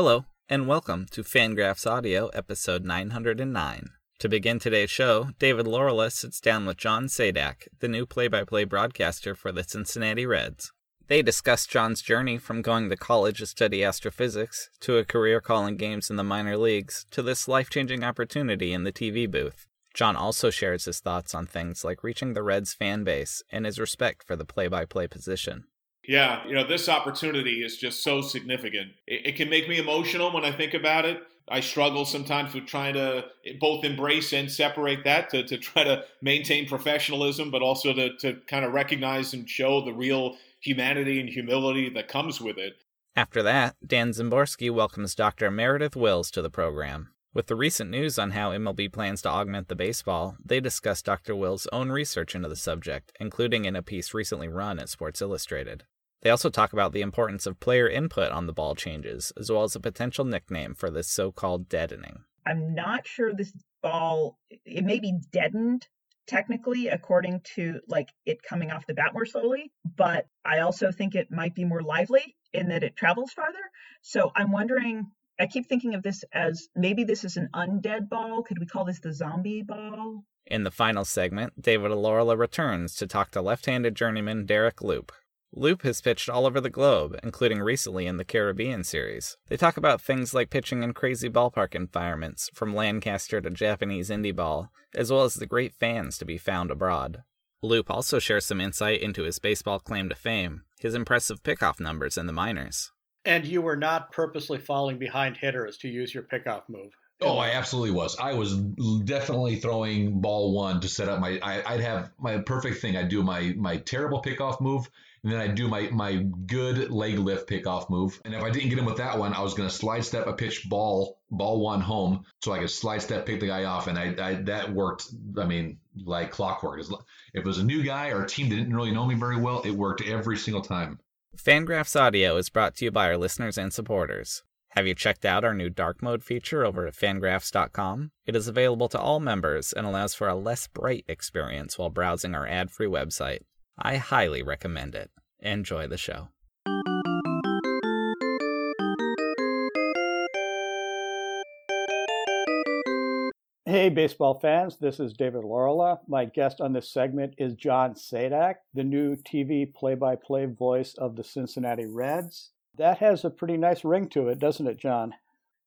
Hello, and welcome to Fangraphs Audio, episode 909. To begin today's show, David Laurila sits down with John Sadak, the new play by play broadcaster for the Cincinnati Reds. They discuss John's journey from going to college to study astrophysics, to a career calling games in the minor leagues, to this life changing opportunity in the TV booth. John also shares his thoughts on things like reaching the Reds fan base and his respect for the play by play position. Yeah, you know, this opportunity is just so significant. It, it, can make me emotional when I think about it. I struggle sometimes with trying to both embrace and separate that to, to try to maintain professionalism, but also to, to kind of recognize and show the real humanity and humility that comes with it. After that, Dan Szymborski welcomes Dr. Meredith Wills to the program. With the recent news on how MLB plans to augment the baseball, they discuss Dr. Wills' own research into the subject, including in a piece recently run at Sports Illustrated. They also talk about the importance of player input on the ball changes, as well as a potential nickname for this so called deadening. I'm not sure this ball, it may be deadened technically according to like it coming off the bat more slowly, but I also think it might be more lively in that it travels farther. So I'm wondering, I keep thinking of this as maybe this is an undead ball. Could we call this the zombie ball? In the final segment, David Laurila returns to talk to left handed journeyman Derek Loup, Loup has pitched all over the globe, including recently in the Caribbean series. They talk about things like pitching in crazy ballpark environments, from Lancaster to Japanese indie ball, as well as the great fans to be found abroad. Loup also shares some insight into his baseball claim to fame, his impressive pickoff numbers in the minors. And you were not purposely falling behind hitters to use your pickoff move. Oh, I absolutely was. I was definitely throwing ball one to set up my. I, would have my perfect thing. I'd do my my terrible pickoff move, and then I do my my good leg lift pickoff move. And if I didn't get him with that one, I was going to slide step a pitch ball ball one home so I could slide step pick the guy off. And I, I that worked. I mean, like clockwork. If it was a new guy or a team that didn't really know me very well, it worked every single time. Fangraphs Audio is brought to you by our listeners and supporters. Have you checked out our new dark mode feature over at fangraphs.com? It is available to all members and allows for a less bright experience while browsing our ad free website. I highly recommend it. Enjoy the show. Hey, baseball fans, this is David Laurila. My guest on this segment is John Sadak, the new TV play by play voice of the Cincinnati Reds. That has a pretty nice ring to it, doesn't it, John?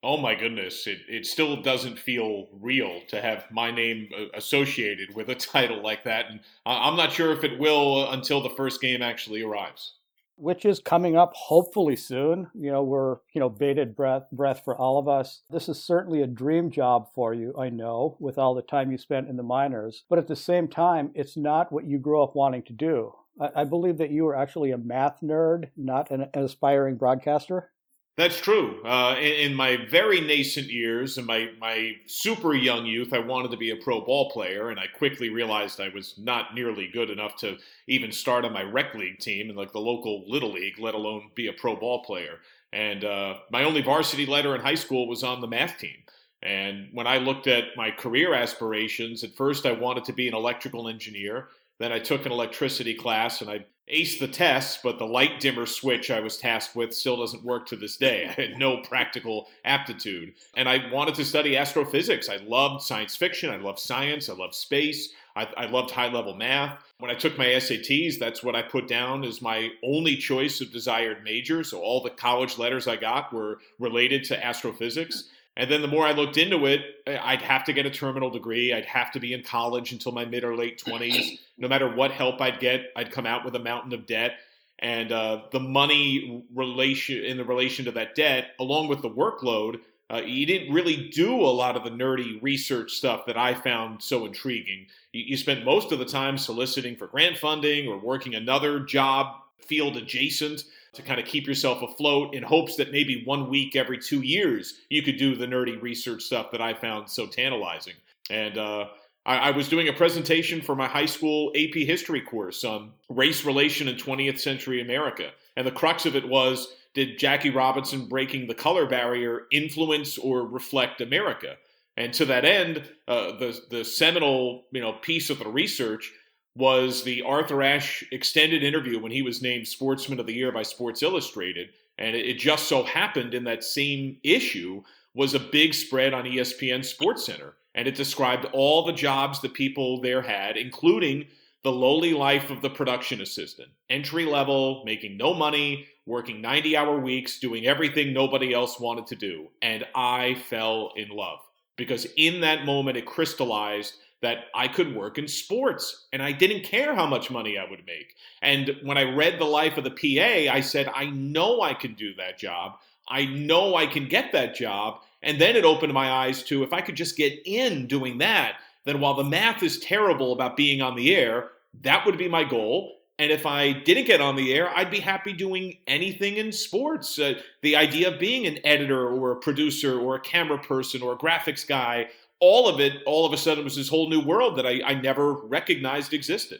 Oh my goodness, it, it still doesn't feel real to have my name associated with a title like that. And I'm not sure if it will until the first game actually arrives. Which is coming up hopefully soon. You know, we're, you know, bated breath breath for all of us. This is certainly a dream job for you, I know, with all the time you spent in the minors. But at the same time, it's not what you grew up wanting to do. I, believe that you were actually a math nerd, not an aspiring broadcaster. That's true. Uh, in, in, my very nascent years, in my, my super young youth, I wanted to be a pro ball player, and I quickly realized I was not nearly good enough to even start on my rec league team in like the local little league, let alone be a pro ball player. And uh, my only varsity letter in high school was on the math team. And when I looked at my career aspirations, at first I wanted to be an electrical engineer. Then I took an electricity class and I aced the tests, but the light dimmer switch I was tasked with still doesn't work to this day. I had no practical aptitude. And I wanted to study astrophysics. I loved science fiction. I loved science. I loved space. I, I loved high level math. When I took my SATs, that's what I put down as my only choice of desired major. So all the college letters I got were related to astrophysics. And then the more I looked into it, I'd have to get a terminal degree. I'd have to be in college until my mid or late 20s. No matter what help I'd get, I'd come out with a mountain of debt. And uh, the money relation in the relation to that debt, along with the workload, uh, you didn't really do a lot of the nerdy research stuff that I found so intriguing. You, you spent most of the time soliciting for grant funding or working another job field adjacent to kind of keep yourself afloat in hopes that maybe one week every two years you could do the nerdy research stuff that I found so tantalizing. And uh, I, I, was doing a presentation for my high school AP history course on race relation in 20th century America. And the crux of it was did Jackie Robinson breaking the color barrier influence or reflect America? And to that end, uh, the the seminal you know piece of the research was the Arthur Ashe extended interview when he was named Sportsman of the Year by Sports Illustrated. And it, just so happened in that same issue was a big spread on ESPN Sports Center. And it described all the jobs the people there had, including the lowly life of the production assistant, entry level, making no money, working 90 hour weeks, doing everything nobody else wanted to do. And I fell in love because in that moment it crystallized that I could work in sports and I didn't care how much money I would make. And when I read The Life of the PA, I said, I know I can do that job. I know I can get that job. And then it opened my eyes to if I could just get in doing that, then while the math is terrible about being on the air, that would be my goal. And if I didn't get on the air, I'd be happy doing anything in sports. Uh, the idea of being an editor or a producer or a camera person or a graphics guy, all of it, all of a sudden was this whole new world that I, I never recognized existed.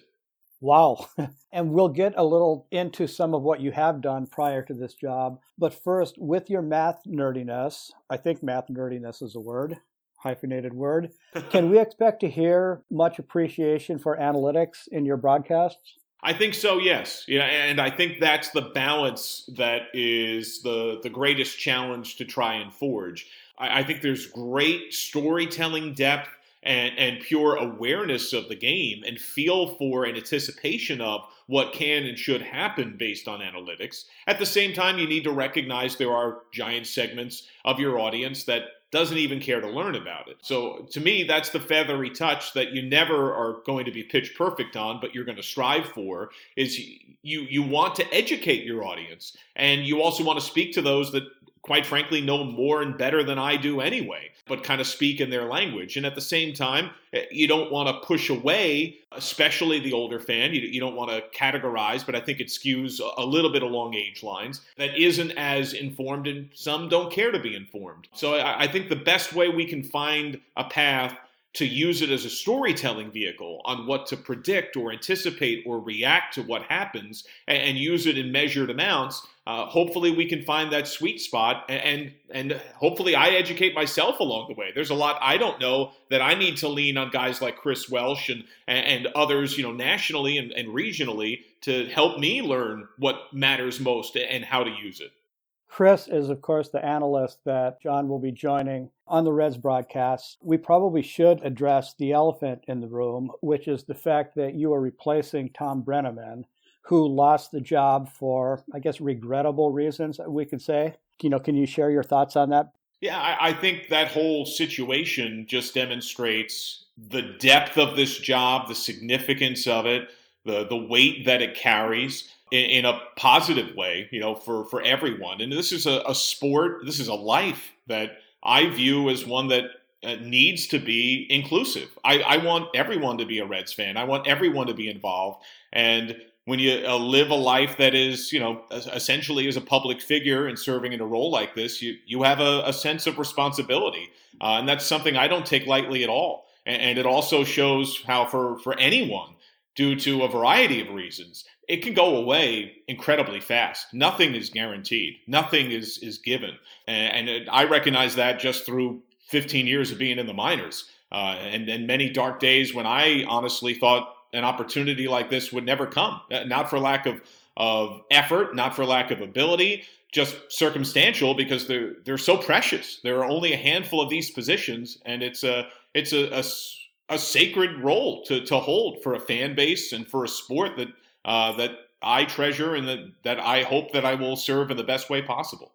Wow. and we'll get a little into some of what you have done prior to this job. But first, with your math nerdiness, I think math nerdiness is a word hyphenated word. Can we expect to hear much appreciation for analytics in your broadcasts? I think so, yes. Yeah, and I think that's the balance that is the the greatest challenge to try and forge. I, I think there's great storytelling depth and, and pure awareness of the game and feel for and anticipation of what can and should happen based on analytics. At the same time, you need to recognize there are giant segments of your audience that doesn't even care to learn about it. So to me, that's the feathery touch that you never are going to be pitch perfect on, but you're going to strive for is you you want to educate your audience and you also want to speak to those that quite frankly, know more and better than I do anyway, but kind of speak in their language. And at the same time, eh, you don't want to push away, especially the older fan. You, you don't want to categorize, but I think it skews a little bit along age lines that isn't as informed, and some don't care to be informed. So I, I think the best way we can find a path to use it as a storytelling vehicle on what to predict or anticipate or react to what happens and, and use it in measured amounts uh, hopefully we can find that sweet spot and, and hopefully I educate myself along the way. There's a lot I don't know that I need to lean on guys like Chris Welsh and and others, you know, nationally and, and regionally to help me learn what matters most and how to use it. Chris is, of course, the analyst that John will be joining on the Reds broadcast. We probably should address the elephant in the room, which is the fact that you are replacing Tom Brennaman who lost the job for, I guess, regrettable reasons, we could say. You know, can you share your thoughts on that? Yeah, I, I think that whole situation just demonstrates the depth of this job, the significance of it, the the weight that it carries in, in a positive way, you know, for for everyone. And this is a, a sport, this is a life that I view as one that uh, needs to be inclusive. I, I want everyone to be a Reds fan. I want everyone to be involved. And when you uh, live a life that is, you know, essentially as a public figure and serving in a role like this, you you have a, a sense of responsibility, uh, and that's something I don't take lightly at all. And, and, it also shows how for for anyone, due to a variety of reasons, it can go away incredibly fast. Nothing is guaranteed. Nothing is is given, and, and I recognize that just through 15 years of being in the minors, uh, and and many dark days when I honestly thought an opportunity like this would never come. Uh, not for lack of of effort, not for lack of ability, just circumstantial because they're they're so precious. There are only a handful of these positions, and it's a it's a, a, a sacred role to to hold for a fan base and for a sport that uh, that I treasure and that that I hope that I will serve in the best way possible.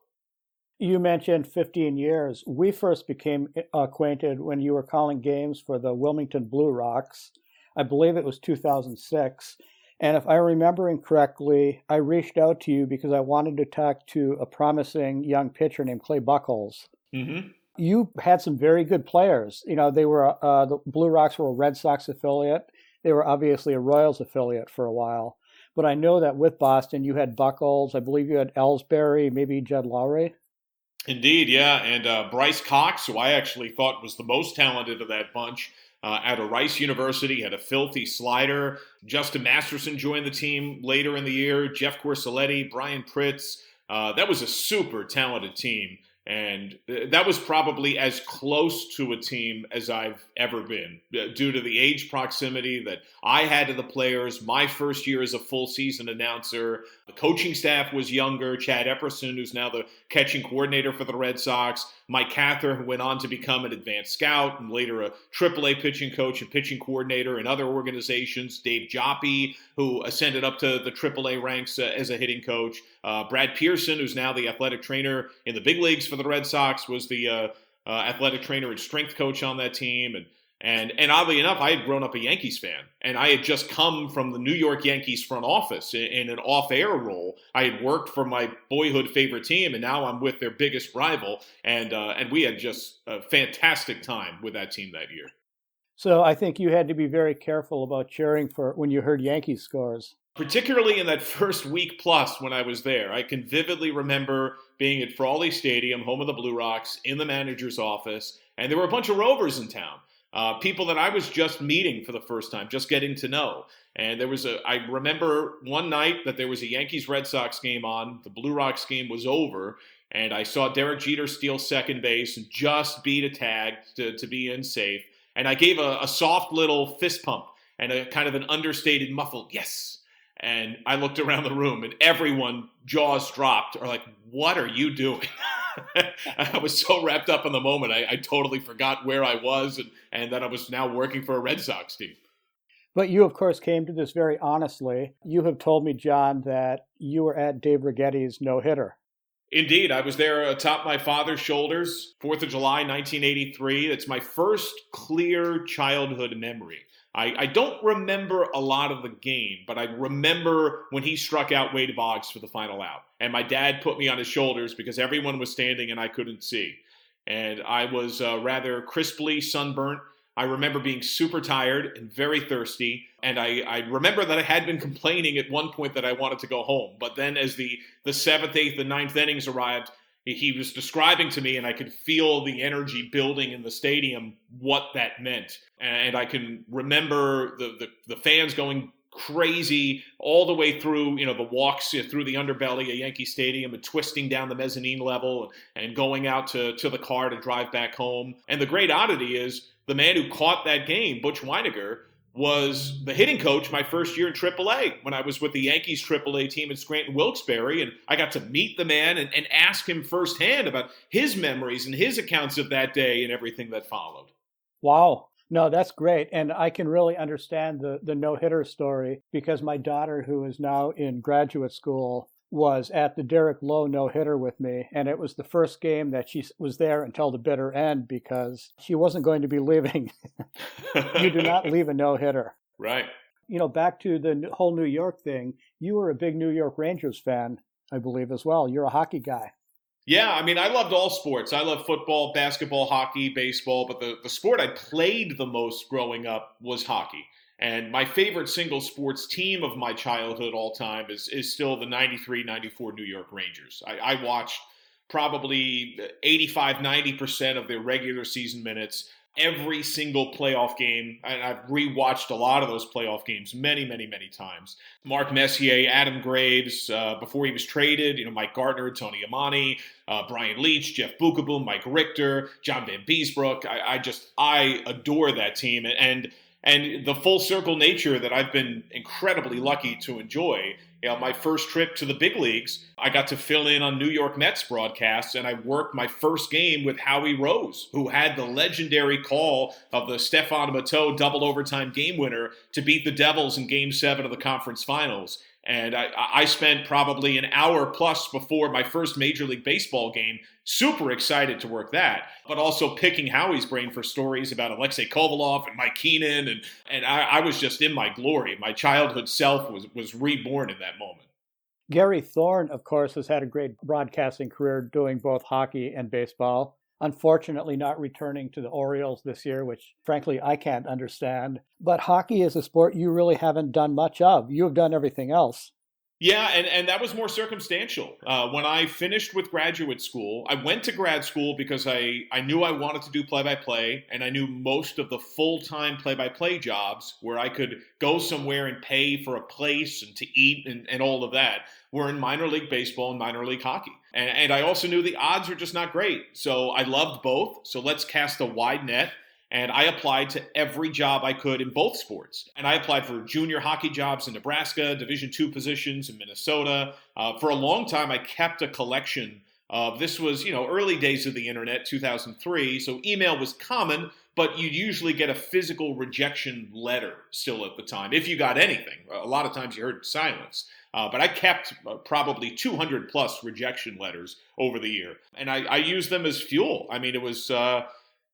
You mentioned 15 years. We first became acquainted when you were calling games for the Wilmington Blue Rocks I believe it was 2006. And if I'm remembering correctly, I reached out to you because I wanted to talk to a promising young pitcher named Clay Buchholz. Mm-hmm. You had some very good players. You know, they were uh, the Blue Rocks were a Red Sox affiliate. They were obviously a Royals affiliate for a while. But I know that with Boston, you had Buchholz. I believe you had Ellsbury, maybe Jed Lowrie. Indeed, yeah. And uh, Bryce Cox, who I actually thought was the most talented of that bunch, uh, out Rice University, had a filthy slider. Justin Masterson joined the team later in the year. Jeff Corsaletti, Brian Pritz. Uh, that was a super talented team. And that was probably as close to a team as I've ever been uh, due to the age proximity that I had to the players. My first year as a full season announcer, the coaching staff was younger. Chad Epperson, who's now the catching coordinator for the Red Sox, Mike Cather, who went on to become an advanced scout and later a AAA pitching coach and pitching coordinator in other organizations, Dave Joppie, who ascended up to the AAA ranks uh, as a hitting coach. Uh, Brad Pearson, who's now the athletic trainer in the big leagues for the Red Sox, was the uh, uh, athletic trainer and strength coach on that team. And and and oddly enough, I had grown up a Yankees fan, and I had just come from the New York Yankees front office in, in an off-air role. I had worked for my boyhood favorite team, and now I'm with their biggest rival, and uh, and we had just a fantastic time with that team that year. So I think you had to be very careful about cheering for when you heard Yankees scores. Particularly in that first week plus when I was there, I can vividly remember being at Frawley Stadium, home of the Blue Rocks, in the manager's office, and there were a bunch of Rovers in town. Uh, people that I was just meeting for the first time, just getting to know. And there was a, I remember one night that there was a Yankees Red Sox game on. The Blue Rocks game was over, and I saw Derek Jeter steal second base and just beat a tag to, to be in safe. And I gave a, a soft little fist pump and a kind of an understated muffled yes. And I looked around the room and everyone jaws dropped or like, what are you doing? I was so wrapped up in the moment, I, I, totally forgot where I was and, and that I was now working for a Red Sox team. But you, of course, came to this very honestly. You have told me, John, that you were at Dave Righetti's no hitter. Indeed, I was there atop my father's shoulders, 4th of July, 1983. It's my first clear childhood memory. I, I, don't remember a lot of the game, but I remember when he struck out Wade Boggs for the final out. And my dad put me on his shoulders because everyone was standing and I couldn't see. And I was uh, rather crisply sunburnt. I remember being super tired and very thirsty. And I, I, remember that I had been complaining at one point that I wanted to go home. But then as the, the seventh, eighth, and ninth innings arrived, he was describing to me, and I could feel the energy building in the stadium, what that meant. And I can remember the, the, the fans going crazy all the way through, you know, the walks through the underbelly of Yankee Stadium and twisting down the mezzanine level and going out to, to the car to drive back home. And the great oddity is the man who caught that game, Butch Wynegar, was the hitting coach my first year in AAA when I was with the Yankees AAA team in Scranton Wilkes-Barre. And I got to meet the man and, and ask him firsthand about his memories and his accounts of that day and everything that followed. Wow. No, that's great. And I can really understand the, the no hitter story because my daughter, who is now in graduate school, was at the Derek Lowe no hitter with me, and it was the first game that she was there until the bitter end because she wasn't going to be leaving. you do not leave a no hitter. Right. You know, back to the whole New York thing, you were a big New York Rangers fan, I believe, as well. You're a hockey guy. Yeah, I mean, I loved all sports. I love football, basketball, hockey, baseball, but the, the sport I played the most growing up was hockey. And my favorite single sports team of my childhood all time is, is still the 93 94 New York Rangers. I, I watched probably 85 90% of their regular season minutes every single playoff game. And I've rewatched a lot of those playoff games many, many, many times. Mark Messier, Adam Graves, uh, before he was traded, you know, Mike Gartner, Tony Amonte, uh, Brian Leetch, Jeff Beukeboom, Mike Richter, John Vanbiesbrouck. I, I just, I adore that team. And and the full circle nature that I've been incredibly lucky to enjoy. You know, my first trip to the big leagues, I got to fill in on New York Mets broadcasts, and I worked my first game with Howie Rose, who had the legendary call of the Stephane Matteau double overtime game winner to beat the Devils in Game Seven of the conference finals. And I, I, spent probably an hour plus before my first Major League Baseball game, super excited to work that, but also picking Howie's brain for stories about Alexei Kovalev and Mike Keenan. And, and I, I was just in my glory. My childhood self was, was reborn in that moment. Gary Thorne, of course, has had a great broadcasting career doing both hockey and baseball unfortunately not returning to the Orioles this year, which frankly I can't understand. But hockey is a sport you really haven't done much of. You have done everything else. Yeah, and, and that was more circumstantial. Uh, when I finished with graduate school, I went to grad school because I, I knew I wanted to do play by play, and I knew most of the full time play by play jobs where I could go somewhere and pay for a place and to eat and, and all of that were in minor league baseball and minor league hockey. And, and I also knew the odds are just not great. So I loved both. So let's cast a wide net. And I applied to every job I could in both sports. And I applied for junior hockey jobs in Nebraska, Division two positions in Minnesota. Uh, for a long time, I kept a collection of this was, you know, early days of the internet, 2003. So email was common, but you'd usually get a physical rejection letter still at the time, if you got anything. A lot of times you heard silence. Uh, but I kept uh, probably 200 plus rejection letters over the year, and I, I used them as fuel. I mean, it was uh,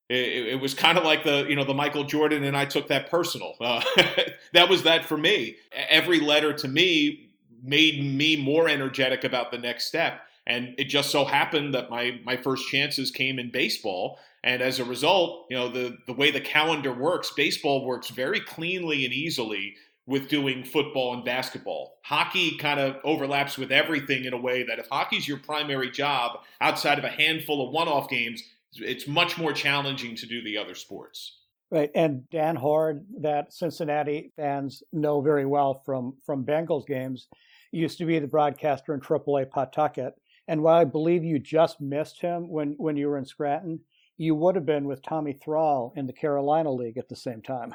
it, it, was kind of like the you know the Michael Jordan, and I took that personal. Uh, that was that for me. Every letter to me made me more energetic about the next step. And it just so happened that my my first chances came in baseball, and as a result, you know the the way the calendar works, baseball works very cleanly and easily with doing football and basketball. Hockey kind of overlaps with everything in a way that if hockey's your primary job outside of a handful of one off games, it's much more challenging to do the other sports. Right, and Dan Hoard, that Cincinnati fans know very well from from Bengals games, used to be the broadcaster in AAA Pawtucket. And while I believe you just missed him when when you were in Scranton, you would have been with Tommy Thrall in the Carolina League at the same time.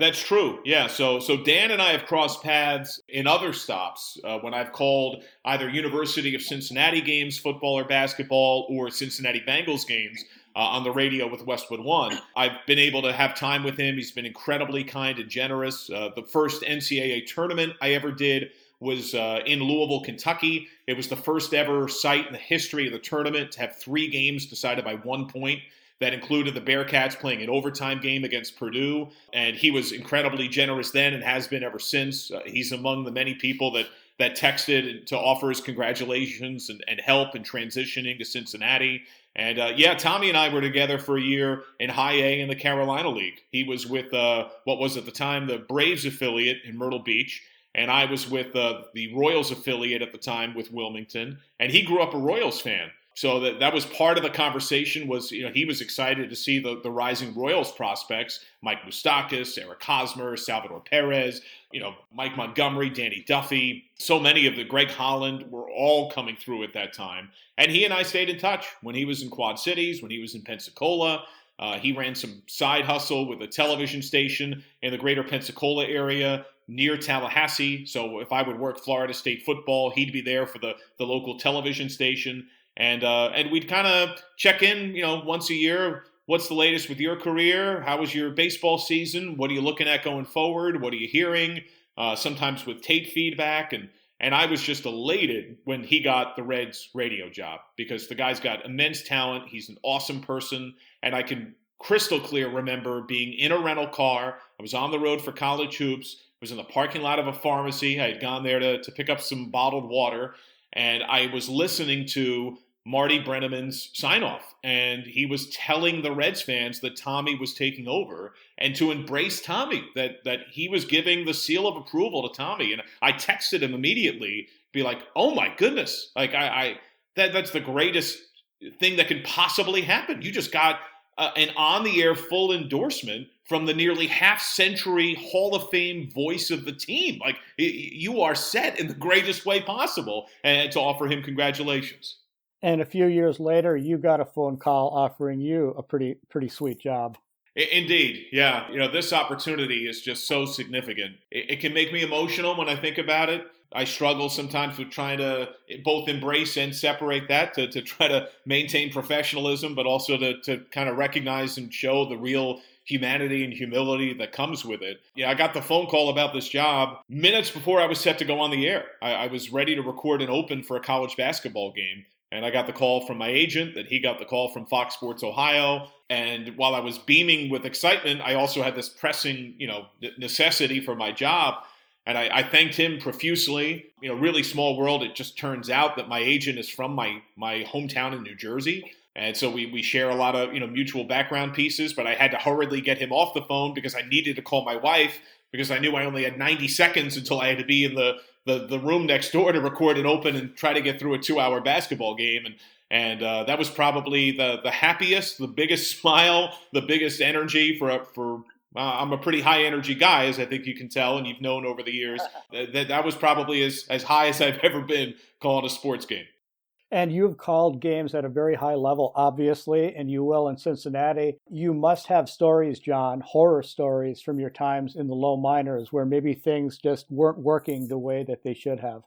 That's true. Yeah. So so Dan and I have crossed paths in other stops uh, when I've called either University of Cincinnati games, football or basketball, or Cincinnati Bengals games. Uh, on the radio with Westwood One. I've been able to have time with him. He's been incredibly kind and generous. Uh, the first NCAA tournament I ever did was uh, in Louisville, Kentucky. It was the first ever site in the history of the tournament to have three games decided by one point that included the Bearcats playing an overtime game against Purdue. And he was incredibly generous then and has been ever since. Uh, he's among the many people that that texted to offer his congratulations and, and help in transitioning to Cincinnati. And uh, yeah, Tommy and I were together for a year in High A in the Carolina League. He was with uh, what was at the time the Braves affiliate in Myrtle Beach, and I was with uh, the Royals affiliate at the time with Wilmington. And he grew up a Royals fan so that that was part of the conversation was you know he was excited to see the, the rising royals prospects mike moustakas eric hosmer salvador perez you know mike montgomery danny duffy. So many of the greg holland were all coming through at that time. And he and i stayed in touch when he was in quad cities when he was in pensacola. Uh, he ran some side hustle with a television station in the greater pensacola area near Tallahassee. So if I would work Florida State football, he'd be there for the, the local television station and uh, and we'd kind of check in, you know, once a year. What's the latest with your career? How was your baseball season? What are you looking at going forward? What are you hearing? Uh, sometimes with tape feedback, and and I was just elated when he got the Reds radio job because the guy's got immense talent. He's an awesome person, and I can crystal clear remember being in a rental car. I was on the road for college hoops. I was in the parking lot of a pharmacy. I had gone there to, to pick up some bottled water, and I was listening to Marty Brennaman's sign off. And he was telling the Reds fans that Tommy was taking over and to embrace Tommy, that, that he was giving the seal of approval to Tommy. And I texted him immediately, be like, oh my goodness. Like, I, I that that's the greatest thing that can possibly happen. You just got uh, an on the air full endorsement from the nearly half century Hall of Fame voice of the team. Like, you are set in the greatest way possible. And to offer him congratulations. And a few years later, you got a phone call offering you a pretty pretty sweet job. Indeed, yeah. You know, this opportunity is just so significant. It, it, can make me emotional when I think about it. I struggle sometimes with trying to both embrace and separate that to, to try to maintain professionalism, but also to, to kind of recognize and show the real humanity and humility that comes with it. Yeah, I got the phone call about this job minutes before I was set to go on the air. I, I was ready to record an open for a college basketball game. And I got the call from my agent that he got the call from Fox Sports Ohio. And while I was beaming with excitement, I also had this pressing, you know, necessity for my job. And I, I, thanked him profusely. You know, really small world. It just turns out that my agent is from my my hometown in New Jersey. And so we, we share a lot of, you know, mutual background pieces, but I had to hurriedly get him off the phone because I needed to call my wife because I knew I only had 90 seconds until I had to be in the the the room next door to record and open and try to get through a two hour basketball game and and uh, that was probably the the happiest, the biggest smile, the biggest energy for for. Uh, I'm a pretty high energy guy, as I think you can tell, and you've known over the years. that that was probably as as high as I've ever been calling a sports game. And you've called games at a very high level, obviously, and you will in Cincinnati. You must have stories, John, horror stories from your times in the low minors where maybe things just weren't working the way that they should have.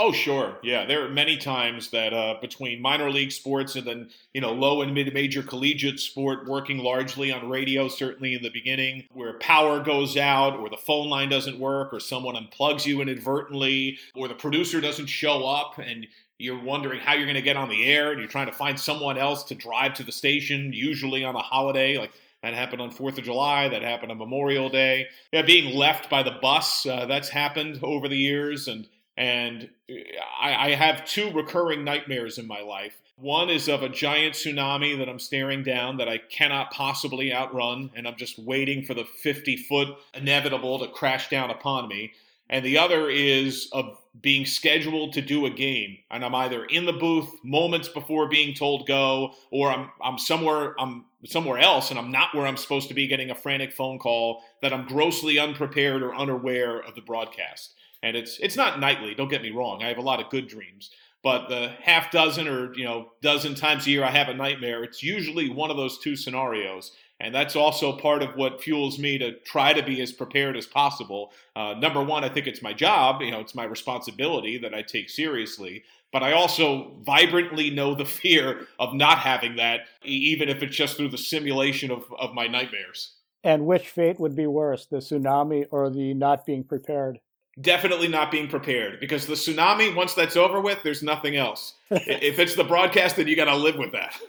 Oh, sure. Yeah. There are many times that uh, between minor league sports and then, you know, low and mid major collegiate sport, working largely on radio, certainly in the beginning, where power goes out or the phone line doesn't work or someone unplugs you inadvertently or the producer doesn't show up and you're wondering how you're going to get on the air and you're trying to find someone else to drive to the station, usually on a holiday. Like that happened on Fourth of July. That happened on Memorial Day. Yeah, being left by the bus. Uh, that's happened over the years, and and uh, I, I have two recurring nightmares in my life. One is of a giant tsunami that I'm staring down that I cannot possibly outrun, and I'm just waiting for the 50 foot inevitable to crash down upon me. And the other is of being scheduled to do a game, and I'm either in the booth moments before being told go, or I'm I'm somewhere I'm somewhere else, and I'm not where I'm supposed to be, getting a frantic phone call that I'm grossly unprepared or unaware of the broadcast and it's it's not nightly. Don't get me wrong. I have a lot of good dreams, but the half dozen or you know dozen times a year I have a nightmare. It's usually one of those two scenarios, and that's also part of what fuels me to try to be as prepared as possible. Uh, number one, I think it's my job. You know, it's my responsibility that I take seriously. But I also vibrantly know the fear of not having that, even if it's just through the simulation of, of my nightmares. And which fate would be worse, the tsunami or the not being prepared? Definitely not being prepared because the tsunami, once that's over with, there's nothing else. if it's the broadcast, then you got to live with that.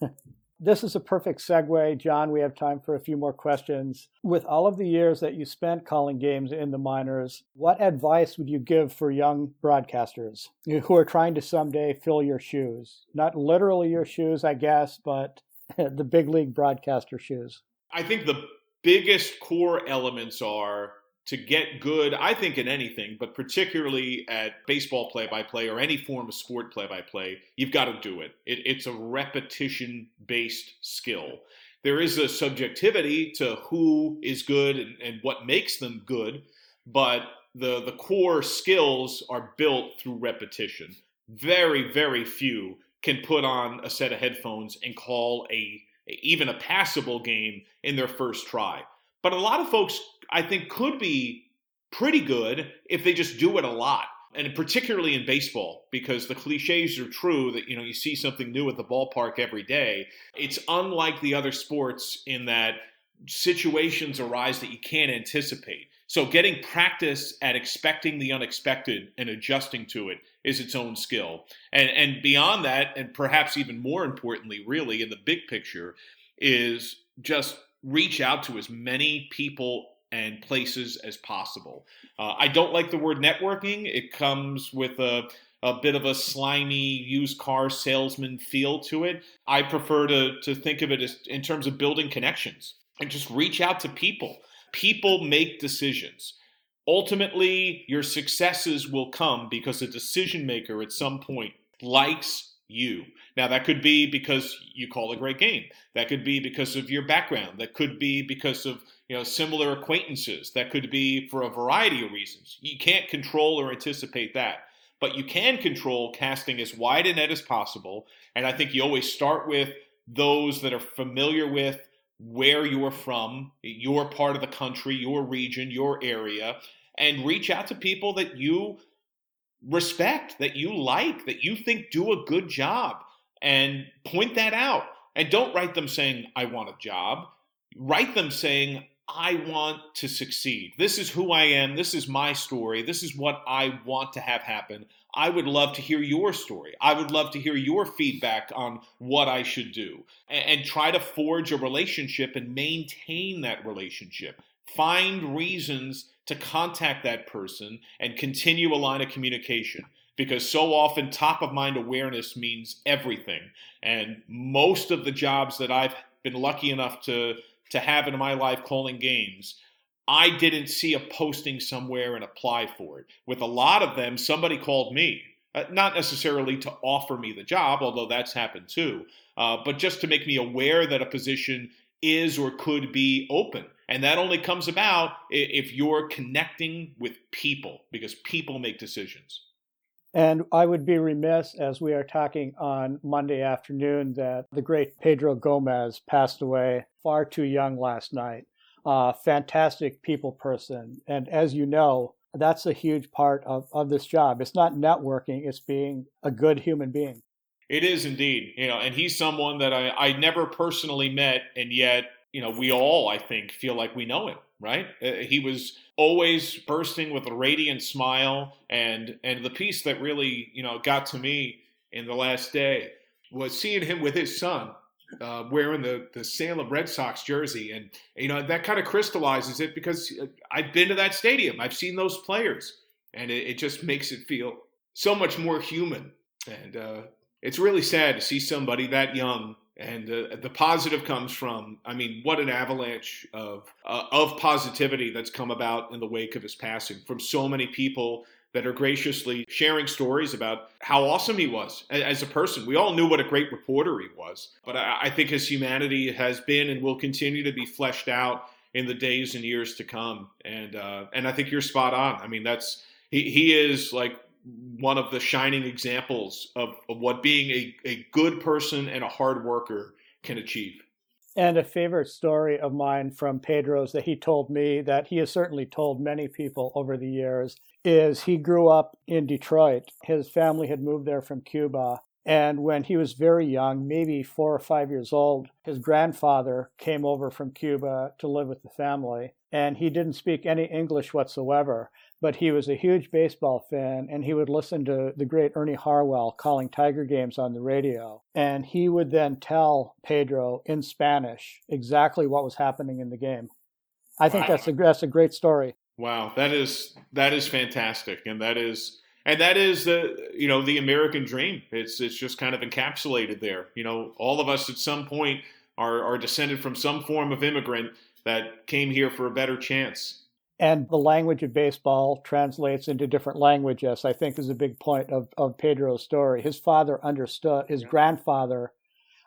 this is a perfect segue, John. We have time for a few more questions. With all of the years that you spent calling games in the minors, what advice would you give for young broadcasters who are trying to someday fill your shoes? Not literally your shoes, I guess, but the big league broadcaster shoes. I think the biggest core elements are to get good, I think, in anything, but particularly at baseball play by play or any form of sport play by play, you've got to do it. it it's a repetition based skill. There is a subjectivity to who is good and, and what makes them good, but the, the core skills are built through repetition. Very, very few can put on a set of headphones and call a even a passable game in their first try. But a lot of folks I think could be pretty good if they just do it a lot. And particularly in baseball, because the cliches are true that you know you see something new at the ballpark every day. It's unlike the other sports in that situations arise that you can't anticipate. So getting practice at expecting the unexpected and adjusting to it is its own skill. And and beyond that, and perhaps even more importantly, really in the big picture, is just reach out to as many people and places as possible. Uh, I don't like the word networking. It comes with a, a bit of a slimy used car salesman feel to it. I prefer to, to think of it as in terms of building connections and just reach out to people. People make decisions. Ultimately, your successes will come because a decision maker at some point likes you. Now, that could be because you call a great game. That could be because of your background. That could be because of you know similar acquaintances. That could be for a variety of reasons. You can't control or anticipate that, but you can control casting as wide a net as possible. And I think you always start with those that are familiar with where you're from, your part of the country, your region, your area, and reach out to people that you respect, that you like, that you think do a good job, and point that out. And don't write them saying, I want a job. Write them saying, I want to succeed. This is who I am. This is my story. This is what I want to have happen. I would love to hear your story. I would love to hear your feedback on what I should do and, and try to forge a relationship and maintain that relationship. Find reasons to contact that person and continue a line of communication because so often top of mind awareness means everything. And most of the jobs that I've been lucky enough to to have in my life calling games, I didn't see a posting somewhere and apply for it. With a lot of them, somebody called me, uh, not necessarily to offer me the job, although that's happened too, uh, but just to make me aware that a position is or could be open. And that only comes about if you're connecting with people because people make decisions. And I would be remiss as we are talking on Monday afternoon that the great Pedro Gomez passed away far too young last night. Uh, fantastic people person. And as you know, that's a huge part of, of this job. It's not networking, it's being a good human being. It is indeed. You know, and he's someone that I, I never personally met, and yet, you know, we all, I think, feel like we know him, right? Uh, he was always bursting with a radiant smile and and the piece that really, you know, got to me in the last day was seeing him with his son uh, wearing the the Salem Red Sox jersey, and you know that kind of crystallizes it because uh, I've been to that stadium, I've seen those players, and it, it just makes it feel so much more human. And uh, it's really sad to see somebody that young. And uh, the positive comes from, I mean, what an avalanche of uh, of positivity that's come about in the wake of his passing from so many people that are graciously sharing stories about how awesome he was as a person. We all knew what a great reporter he was, but I think his humanity has been and will continue to be fleshed out in the days and years to come. And uh, and I think you're spot on. I mean, that's he he is like one of the shining examples of, of what being a, a good person and a hard worker can achieve. And a favorite story of mine from Pedro's that he told me that he has certainly told many people over the years is he grew up in Detroit. His family had moved there from Cuba. And when he was very young, maybe four or five years old, his grandfather came over from Cuba to live with the family. And he didn't speak any English whatsoever but he was a huge baseball fan and he would listen to the great Ernie Harwell calling Tiger games on the radio. And he would then tell Pedro in Spanish exactly what was happening in the game. I think wow. that's a that's a great story. Wow, that is that is fantastic, and that is and that is the you know the American dream. It's it's just kind of encapsulated there. You know, all of us at some point are are descended from some form of immigrant that came here for a better chance and the language of baseball translates into different languages, I think is a big point of, of Pedro's story. His father understood, his yeah. grandfather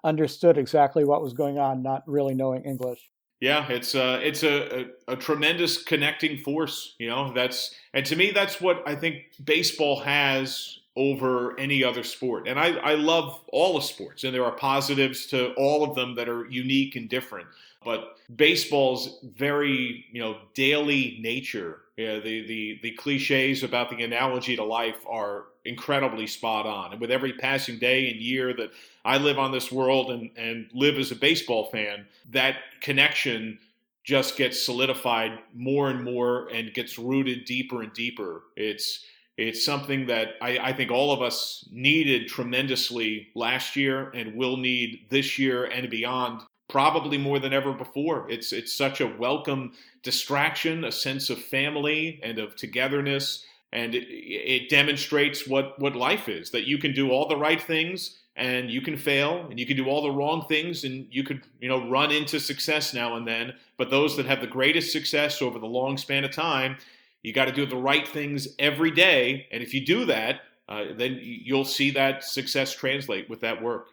understood exactly what was going on, not really knowing English. Yeah, it's a, it's a, a, a, tremendous connecting force. You know, that's and to me, that's what I think baseball has over any other sport. And I, I love all the sports, and there are positives to all of them that are unique and different. But baseball's very, you know, daily nature, the, the, the cliches about the analogy to life are incredibly spot on. And with every passing day and year that I live on this world and, and live as a baseball fan, that connection just gets solidified more and more and gets rooted deeper and deeper. It's it's something that I, I, think all of us needed tremendously last year and will need this year and beyond probably more than ever before. It's it's such a welcome distraction, a sense of family and of togetherness, and it, it demonstrates what what life is. That you can do all the right things and you can fail, and you can do all the wrong things, and you could you know run into success now and then. But those that have the greatest success over the long span of time, you got to do the right things every day, and if you do that. Uh, then you'll see that success translate with that work.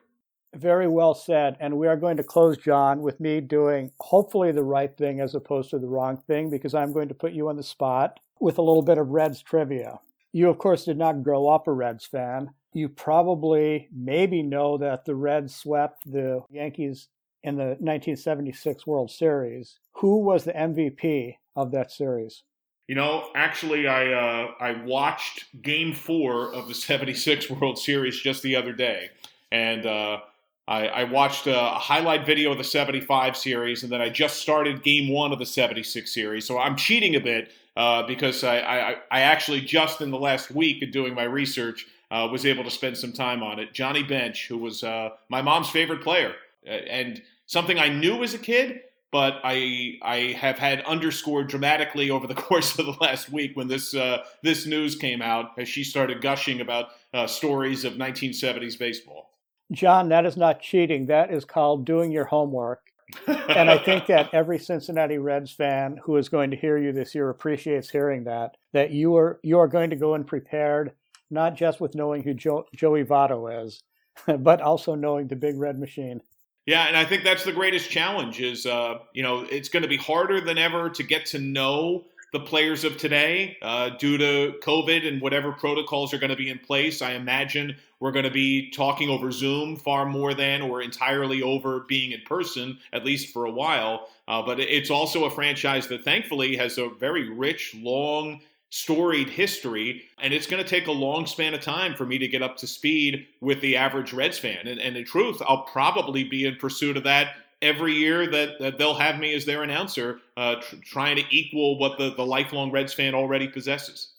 Very well said. And we are going to close, John, with me doing hopefully the right thing as opposed to the wrong thing, because I'm going to put you on the spot with a little bit of Reds trivia. You, of course, did not grow up a Reds fan. You probably maybe know that the Reds swept the Yankees in the 1976 World Series. Who was the MVP of that series? You know, actually, I uh, I watched Game Four of the '76 World Series just the other day, and uh, I, I watched a, a, highlight video of the 75 series, and then I just started game one of the 76 series. So I'm cheating a bit uh, because I, I, I, actually just in the last week of doing my research uh, was able to spend some time on it. Johnny Bench, who was uh, my mom's favorite player, and something I knew as a kid, but I I have had underscored dramatically over the course of the last week when this uh, this news came out as she started gushing about uh, stories of 1970s baseball. John, that is not cheating. That is called doing your homework. and I think that every Cincinnati Reds fan who is going to hear you this year appreciates hearing that. That you are you are going to go in prepared, not just with knowing who jo- Joey Votto is, but also knowing the Big Red Machine. Yeah, and I think that's the greatest challenge. Is uh, you know it's going to be harder than ever to get to know the players of today, uh, due to COVID and whatever protocols are going to be in place, I imagine we're going to be talking over Zoom far more than or entirely over being in person, at least for a while. Uh, but it's also a franchise that thankfully has a very rich, long, storied history, and it's going to take a long span of time for me to get up to speed with the average Reds fan. And, and in truth, I'll probably be in pursuit of that every year that, that they'll have me as their announcer, uh, tr- trying to equal what the, the lifelong Reds fan already possesses.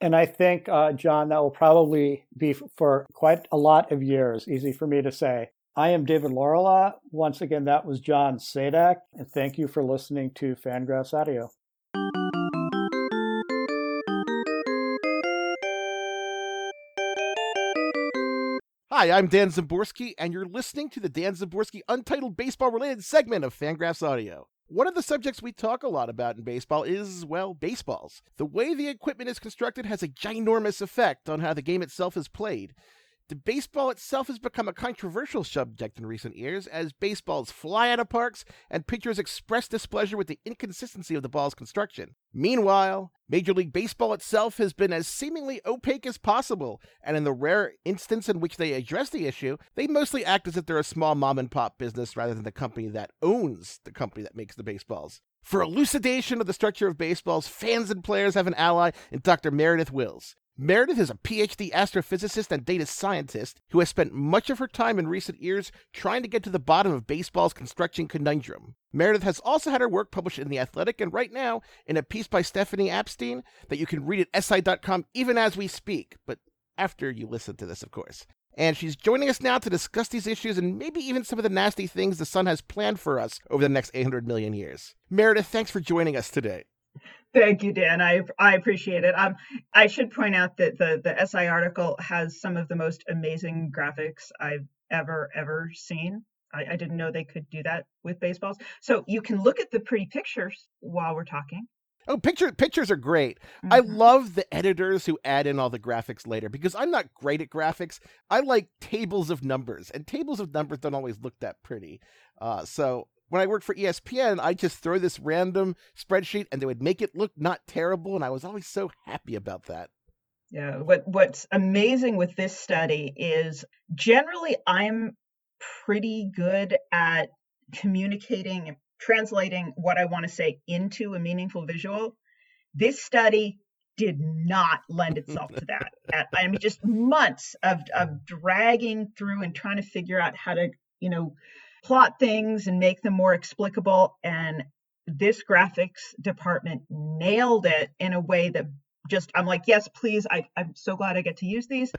And I think, uh, John, that will probably be for quite a lot of years. Easy for me to say. I am David Laurila. Once again, that was John Sadak, and thank you for listening to Fangraphs Audio. Hi, I'm Dan Szymborski, and you're listening to the Dan Szymborski Untitled Baseball related segment of Fangraphs Audio. One of the subjects we talk a lot about in baseball is, well, baseballs. The way the equipment is constructed has a ginormous effect on how the game itself is played. The baseball itself has become a controversial subject in recent years as baseballs fly out of parks and pitchers express displeasure with the inconsistency of the ball's construction. Meanwhile, Major League Baseball itself has been as seemingly opaque as possible, and in the rare instance in which they address the issue, they mostly act as if they're a small mom and pop business rather than the company that owns the company that makes the baseballs. For elucidation of the structure of baseballs, fans and players have an ally in Dr. Meredith Wills. Meredith is a PhD astrophysicist and data scientist who has spent much of her time in recent years trying to get to the bottom of baseball's construction conundrum. Meredith has also had her work published in The Athletic and right now in a piece by Stephanie Apstein that you can read at SI.com even as we speak, but after you listen to this, of course. And she's joining us now to discuss these issues and maybe even some of the nasty things the sun has planned for us over the next 800 million years. Meredith, thanks for joining us today. Thank you, Dan. I I appreciate it. Um, I should point out that the the SI article has some of the most amazing graphics I've ever ever seen. I, I didn't know they could do that with baseballs. So you can look at the pretty pictures while we're talking. Oh, picture pictures are great. Mm-hmm. I love the editors who add in all the graphics later because I'm not great at graphics. I like tables of numbers, and tables of numbers don't always look that pretty. Uh, so when I worked for ESPN, I just throw this random spreadsheet and they would make it look not terrible. And I was always so happy about that. Yeah. What what's amazing with this study is generally I'm pretty good at communicating and translating what I want to say into a meaningful visual. This study did not lend itself to that. I mean, just months of, of dragging through and trying to figure out how to, you know, plot things and make them more explicable. And this graphics department nailed it in a way that just, I'm like, yes, please. I, I'm so glad I get to use these.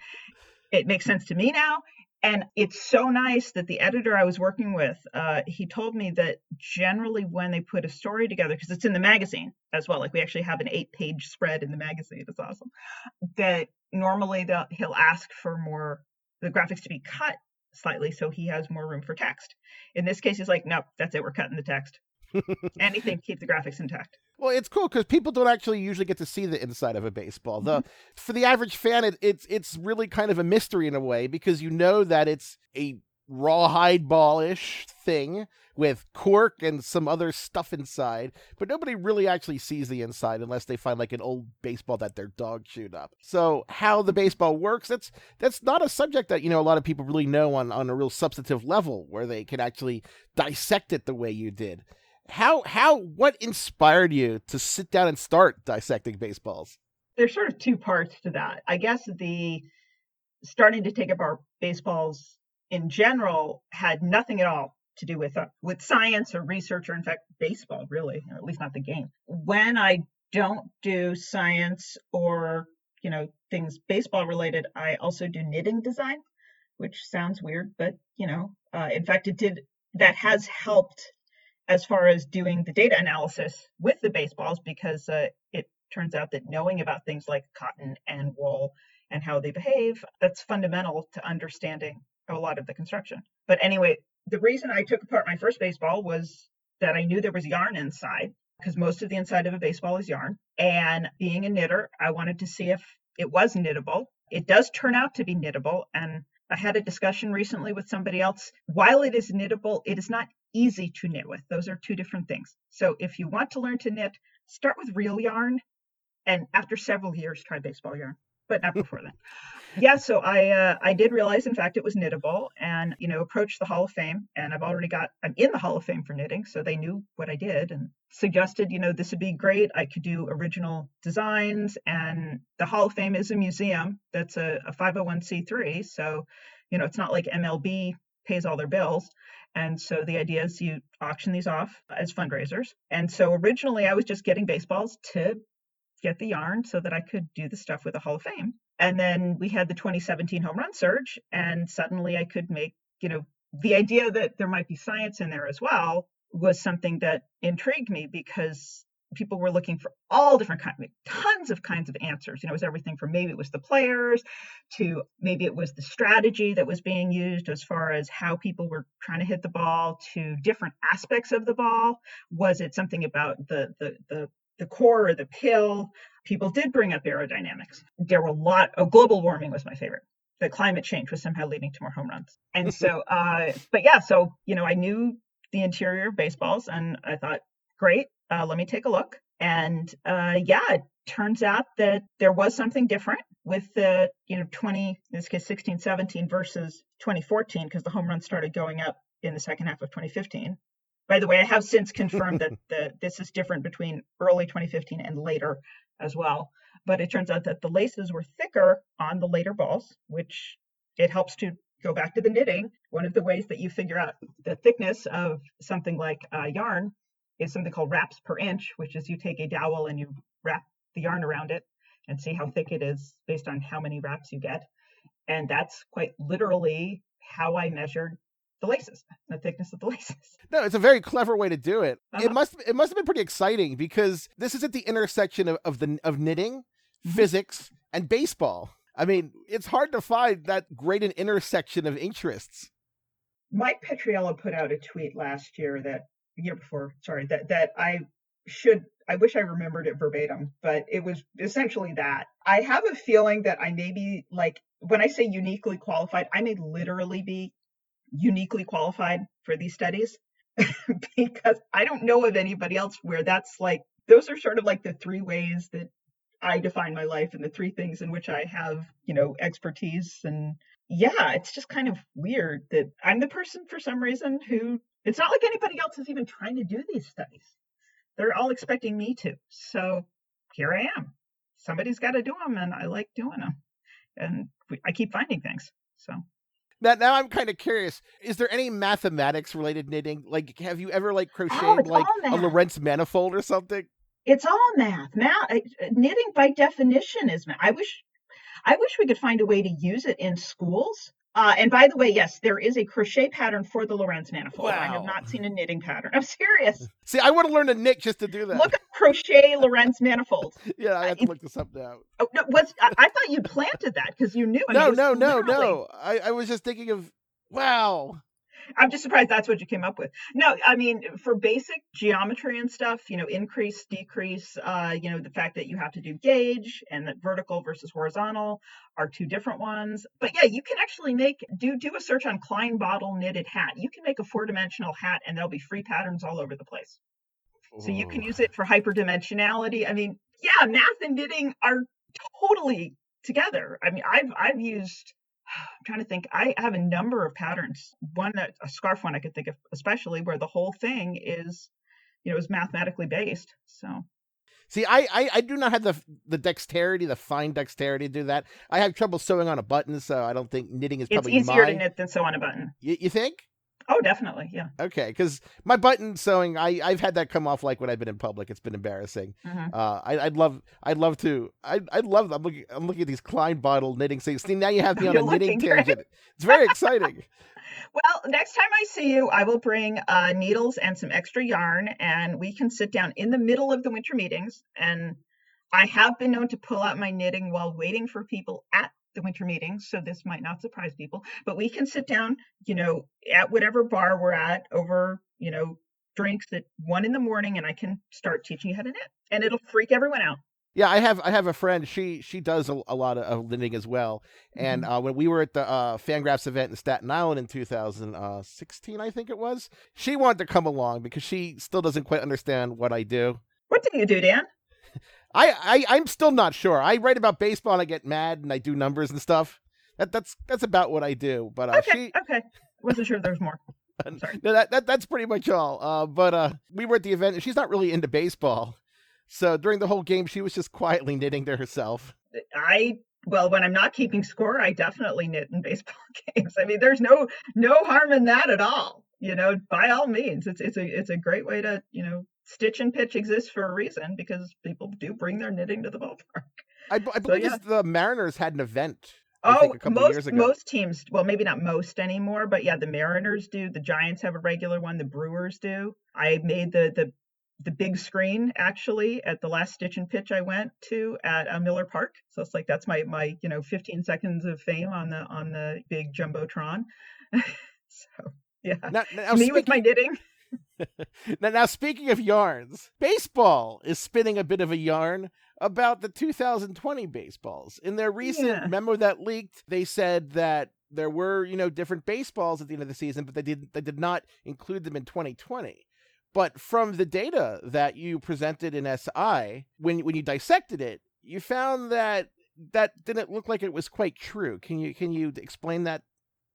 It makes sense to me now. And it's so nice that the editor I was working with, uh, he told me that generally when they put a story together, because it's in the magazine as well, like we actually have an eight page spread in the magazine. It's awesome. That normally he'll ask for more the graphics to be cut slightly so he has more room for text. In this case, he's like, nope, that's it. We're cutting the text. Anything keep the graphics intact. Well, it's cool because people don't actually usually get to see the inside of a baseball. The mm-hmm. for the average fan, it, it's it's really kind of a mystery in a way because you know that it's a rawhide ballish thing with cork and some other stuff inside, but nobody really actually sees the inside unless they find like an old baseball that their dog chewed up. So how the baseball works, that's that's not a subject that, you know, a lot of people really know on, on a real substantive level where they can actually dissect it the way you did. How how what inspired you to sit down and start dissecting baseballs? There's sort of two parts to that. I guess the starting to take apart baseballs in general had nothing at all to do with uh, with science or research or in fact baseball really or at least not the game. When i don't do science or you know things baseball related i also do knitting design which sounds weird but you know uh, in fact it did that has helped as far as doing the data analysis with the baseballs because uh, it turns out that knowing about things like cotton and wool and how they behave that's fundamental to understanding a lot of the construction. But anyway, the reason I took apart my first baseball was that I knew there was yarn inside because most of the inside of a baseball is yarn. And being a knitter, I wanted to see if it was knittable. It does turn out to be knittable. And I had a discussion recently with somebody else. While it is knittable, it is not easy to knit with. Those are two different things. So if you want to learn to knit, start with real yarn, and after several years, try baseball yarn, but not before then. Yeah, so I uh, I did realize, in fact, it was knittable, and you know, approached the Hall of Fame, and I've already got I'm in the Hall of Fame for knitting, so they knew what I did and suggested, you know, this would be great. I could do original designs, and the Hall of Fame is a museum that's a, a 501c3, so you know, it's not like MLB pays all their bills. And so the idea is you auction these off as fundraisers. And so originally I was just getting baseballs to get the yarn so that I could do the stuff with the Hall of Fame. And then we had the 2017 home run surge, and suddenly I could make, you know, the idea that there might be science in there as well was something that intrigued me because people were looking for all different kinds, tons of kinds of answers. You know, it was everything from maybe it was the players to maybe it was the strategy that was being used as far as how people were trying to hit the ball to different aspects of the ball. Was it something about the the the the core or the pill? People did bring up aerodynamics. There were a lot. Oh, global warming was my favorite. The climate change was somehow leading to more home runs. And so, uh, but yeah, so you know, I knew the interior of baseballs, and I thought, great, uh, let me take a look. And uh, yeah, it turns out that there was something different with the, you know, 20, in this case, 16, 17 versus 2014, because the home run started going up in the second half of 2015. By the way, I have since confirmed that the, this is different between early 2015 and later as well. But it turns out that the laces were thicker on the later balls, which it helps to go back to the knitting. One of the ways that you figure out the thickness of something like uh, yarn is something called wraps per inch, which is you take a dowel and you wrap the yarn around it and see how thick it is based on how many wraps you get. And that's quite literally how I measured the laces, the thickness of the laces. No, it's a very clever way to do it. Uh-huh. It must it must have been pretty exciting because this is at the intersection of, of the of knitting, Mhm. physics, and baseball. I mean, it's hard to find that great an intersection of interests. Mike Petriello put out a tweet last year that year before, sorry, that that I should I wish I remembered it verbatim, but it was essentially that. I have a feeling that I may be like when I say uniquely qualified, I may literally be uniquely qualified for these studies because I don't know of anybody else where that's like those are sort of like the three ways that I define my life and the three things in which I have, you know, expertise and yeah, it's just kind of weird that I'm the person for some reason who it's not like anybody else is even trying to do these studies. They're all expecting me to. So here I am. Somebody's got to do them, and I like doing them. And I keep finding things. So Now, now I'm kind of curious. Is there any mathematics related knitting? Like, have you ever like oh, crocheted Oh, like a. Lorenz manifold or something? it's all math. Math uh, knitting by definition is math. I wish I wish we could find a way to use it in schools. Uh, and by the way, yes, there is a crochet pattern for the Lorenz manifold. I have not seen a knitting pattern. I'm serious. See, I want to learn to knit just to do that. Look up crochet Lorenz manifold. yeah, I have to look this up now. Oh, no, was I, I thought you planted that because you knew. I mean, No, it no, no, literally- no. I, I was just thinking of, wow. I'm just surprised that's what you came up with. No, I mean for basic geometry and stuff, you know, increase, decrease, uh, you know, the fact that you have to do gauge and that vertical versus horizontal are two different ones. But yeah, you can actually make do do a search on Klein bottle knitted hat. You can make a four dimensional hat and there'll be free patterns all over the place. So you can use it for hyperdimensionality. I mean, yeah, math and knitting are totally together. I mean, I've I've used I'm trying to think. I have a number of patterns. One that a scarf one I could think of, especially where the whole thing is, you know, is mathematically based. So See, I, I, I do not have the the dexterity, the fine dexterity to do that. I have trouble sewing on a button, so I don't think knitting is it's probably easier my. to knit than sew on a button. You, you think? Oh, definitely, yeah. Okay, because my button sewing, I I've had that come off like when I've been in public. It's been embarrassing. Mhm. Uh, I, I'd love, I'd love to, I'd, I'd love. I'm looking, I'm looking at these Klein bottle knitting things. See, now you have me on a knitting right? tangent. It's very exciting. Well, next time I see you, I will bring uh, needles and some extra yarn, and we can sit down in the middle of the winter meetings. And I have been known to pull out my knitting while waiting for people at the winter meetings, so this might not surprise people. But we can sit down, you know, at whatever bar we're at over, you know, drinks at one in the morning, and I can start teaching you how to knit, and it'll freak everyone out. Yeah, I have I have a friend. She she does a, a lot of, of knitting as well. And uh, when we were at the uh, Fangraphs event in Staten Island in 2016, I think it was, she wanted to come along because she still doesn't quite understand what I do. What do you do, Dan? I, I I'm still not sure. I write about baseball and I get mad and I do numbers and stuff. That that's that's about what I do. But uh, okay, she okay. Wasn't sure there's more. Sorry. no, that, that that's pretty much all. Uh, but uh, we were at the event and she's not really into baseball. So during the whole game, she was just quietly knitting to herself. I well, when I'm not keeping score, I definitely knit in baseball games. I mean, there's no no harm in that at all. You know, by all means, it's it's a it's a great way to you know stitch and pitch exists for a reason because people do bring their knitting to the ballpark. I, I believe yeah. the Mariners had an event. Oh, think, a couple most years ago. most teams. Well, maybe not most anymore, but yeah, the Mariners do. The Giants have a regular one. The Brewers do. I made the the the big screen actually at the last stitch and pitch I went to at uh, Miller Park. So it's like that's my my you know 15 seconds of fame on the on the big jumbotron. so yeah, Now, now, me with my knitting. now, now, speaking of yarns, baseball is spinning a bit of a yarn about the 2020 baseballs. In their recent Yeah. memo that leaked, they said that there were, you know, different baseballs at the end of the season, but they did they did not include them in 2020. But from the data that you presented in SI, when when you dissected it, you found that that didn't look like it was quite true. Can you can you explain that?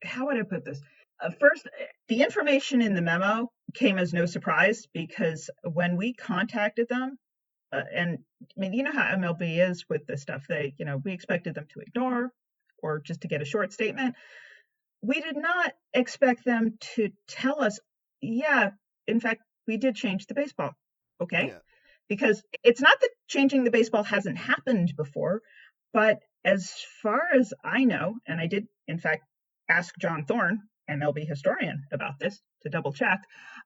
how would I put this? Uh, first, the information in the memo came as no surprise because when we contacted them, uh, and I mean, you know how MLB is with this stuff. They, you know, we expected them to ignore or just to get a short statement. We did not expect them to tell us, yeah, in fact, we did change the baseball. Okay. Yeah. Because it's not that changing the baseball hasn't happened before, but as far as I know, and I did, in fact, ask John Thorn, MLB historian, about this to double check.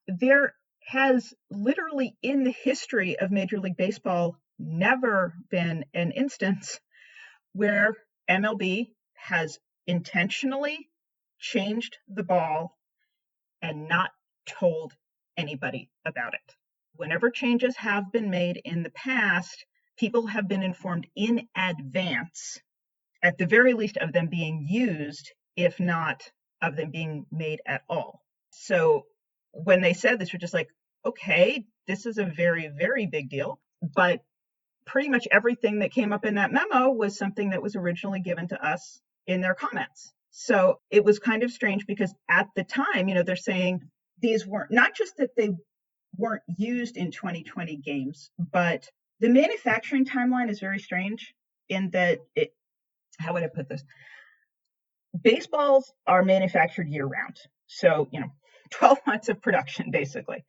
There has literally in the history of Major League Baseball never been an instance where MLB has intentionally changed the ball and not told anybody about it. Whenever changes have been made in the past, people have been informed in advance, at the very least, of them being used if not of them being made at all. So when they said this, we're just like, okay, this is a very, very big deal. But pretty much everything that came up in that memo was something that was originally given to us in their comments. So it was kind of strange because at the time, you know, they're saying these weren't not just that they weren't used in 2020 games, but the manufacturing timeline is very strange in that it, how would I put this? Baseballs are manufactured year round. So, you know, 12 months of production basically.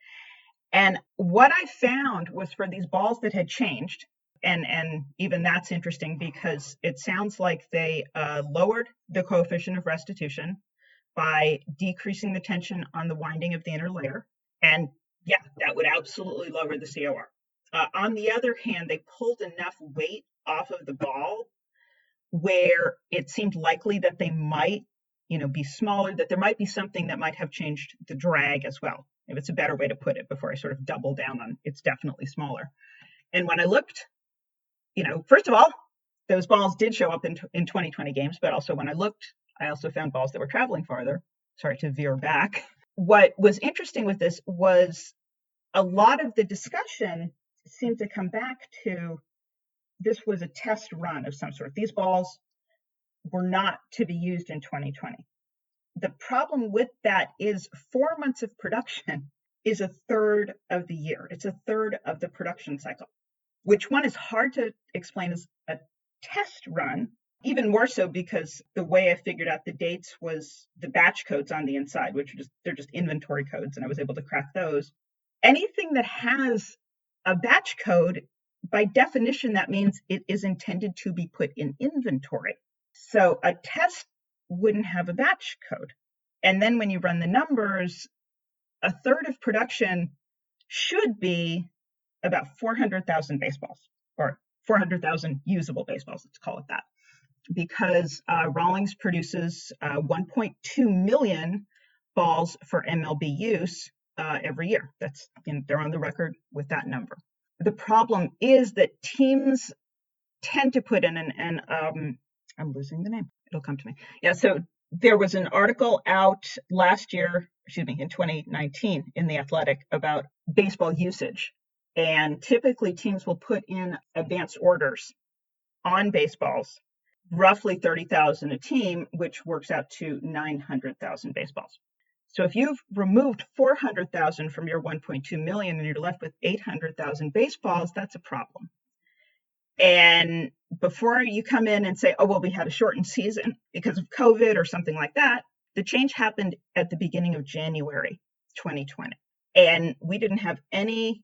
And what I found was for these balls that had changed, and and even that's interesting because it sounds like they uh, lowered the coefficient of restitution by decreasing the tension on the winding of the inner layer. And yeah, that would absolutely lower the COR. Uh, on the other hand, they pulled enough weight off of the ball where it seemed likely that they might, you know, be smaller, that there might be something that might have changed the drag as well. If it's a better way to put it before I sort of double down on it's definitely smaller. And when I looked, you know, first of all, those balls did show up in, in 2020 games, but also when I looked, I also found balls that were traveling farther. Sorry to veer back. What was interesting with this was a lot of the discussion seemed to come back to this was a test run of some sort. These balls were not to be used in 2020. The problem with that is four months of production is a third of the year. It's a third of the production cycle, which one is hard to explain as a test run, even more so because the way I figured out the dates was the batch codes on the inside, which are just they're just inventory codes, and I was able to crack those. Anything that has a batch code by definition, that means it is intended to be put in inventory. So a test wouldn't have a batch code. And then when you run the numbers, a third of production should be about 400,000 baseballs or 400,000 usable baseballs, let's call it that. Because uh, Rawlings produces uh, 1.2 million balls for MLB use uh, every year. That's they're on the record with that number the problem is that teams tend to put in an, an um, I'm losing the name. It'll come to me. Yeah. So there was an article out last year, excuse me, in 2019 in the Athletic about baseball usage. And typically, teams will put in advanced orders on baseballs, roughly 30,000 a team, which works out to 900,000 baseballs. So if you've removed 400,000 from your 1.2 million and you're left with 800,000 baseballs, that's a problem. And before you come in and say, oh, well, we had a shortened season because of COVID or something like that, the change happened at the beginning of January 2020. And we didn't have any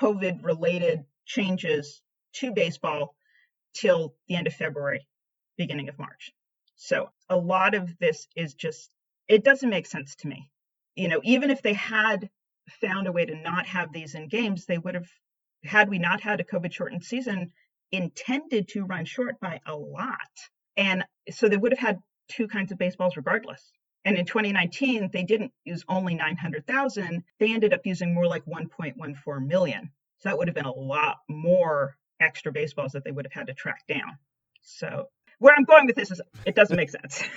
COVID related changes to baseball till the end of February, beginning of March. So a lot of this is just, it doesn't make sense to me. You know, even if they had found a way to not have these in games, they would have, had we not had a COVID shortened season, intended to run short by a lot. And so they would have had two kinds of baseballs regardless. And in 2019, they didn't use only 900,000. They ended up using more like 1.14 million. So that would have been a lot more extra baseballs that they would have had to track down. So where I'm going with this is it doesn't make sense.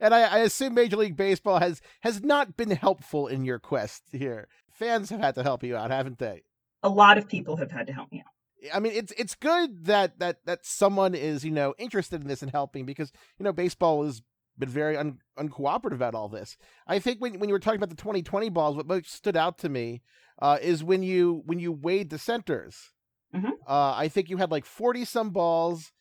and I, I, assume Major League Baseball has has not been helpful in your quest here. Fans have had to help you out, haven't they? A lot of people have had to help me out. I mean, it's it's good that that that someone is you know interested in this and helping because you know baseball has been very un, uncooperative about all this. I think when when you were talking about the 2020 balls, what most stood out to me uh, is when you when you weighed the centers. Mm-hmm. Uh, I think you had like 40 some balls,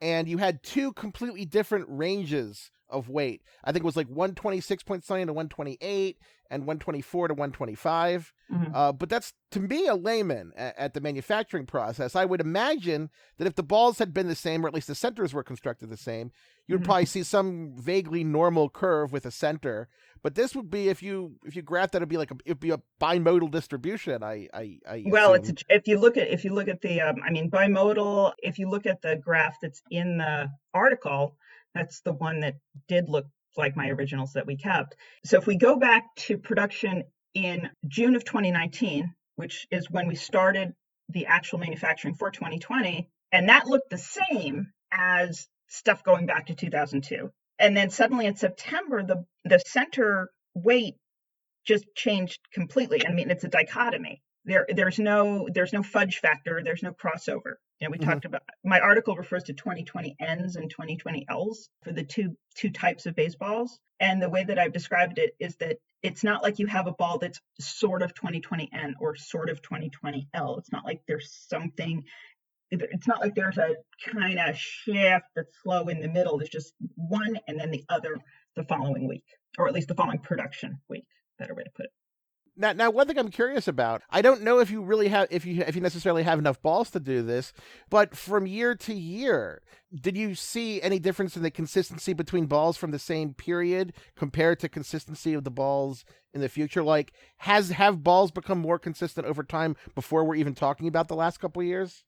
and you had two completely different ranges of weight. I think it was like 126 point something to 128 and 124 to 125. Mm-hmm. Uh, but that's to me a layman at, at, the manufacturing process. I would imagine that if the balls had been the same, or at least the centers were constructed the same, you'd mm-hmm. probably see some vaguely normal curve with a center. But this would be if you if you graph that, it'd be like a, it'd be a bimodal distribution. I I, I well, it's if you look at if you look at the um, I mean bimodal. If you look at the graph that's in the article, that's the one that did look like my originals that we kept. So if we go back to production in June of 2019, which is when we started the actual manufacturing for 2020, and that looked the same as stuff going back to 2002. And then suddenly in September, the the center weight just changed completely. I mean, it's a dichotomy there there's no there's no fudge factor there's no crossover. You know we mm-hmm. talked about my article refers to 2020 n's and 2020 l's for the two two types of baseballs. And the way that i've described it is that it's not like you have a ball that's sort of 2020 n or sort of 2020 l. It's not like there's something it's not like there's a kind of shift that's slow in the middle. It's just one and then the other the following week or at least the following production week better way to put it now, now, one thing I'm curious about, I don't know if you really have, if you, if you necessarily have enough balls to do this, but from year to year, did you see any difference in the consistency between balls from the same period compared to consistency of the balls in the future? Like, has have balls become more consistent over time before we're even talking about the last couple of years?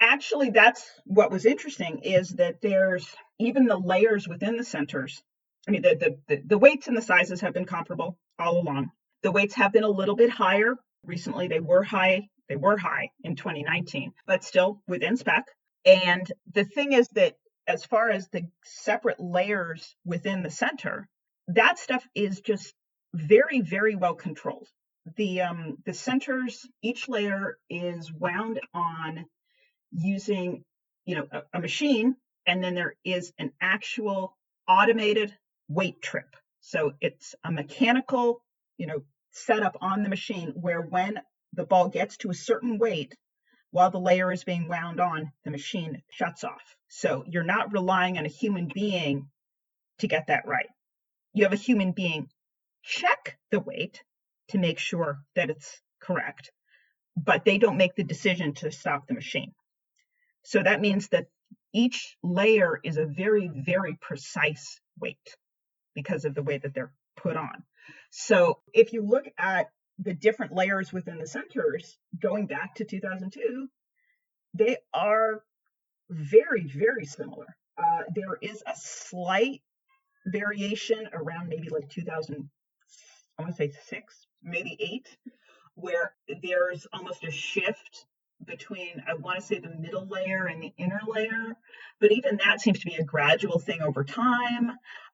Actually, that's what was interesting is that there's even the layers within the centers. I mean, the the, the, the weights and the sizes have been comparable all along the weights have been a little bit higher. Recently, they were high. They were high in 2019, but still within spec. And the thing is that as far as the separate layers within the center, that stuff is just very, very well controlled. The um, the centers, each layer is wound on using, you know, a, a machine, and then there is an actual automated weight trip. So it's a mechanical you know, set up on the machine where when the ball gets to a certain weight, while the layer is being wound on, the machine shuts off. So you're not relying on a human being to get that right. You have a human being check the weight to make sure that it's correct, but they don't make the decision to stop the machine. So that means that each layer is a very, very precise weight because of the way that they're put on. So if you look at the different layers within the centers going back to 2002, they are very, very similar. Uh, there is a slight variation around maybe like 2000, I want to say six, maybe eight, where there's almost a shift between I want to say the middle layer and the inner layer, but even that seems to be a gradual thing over time.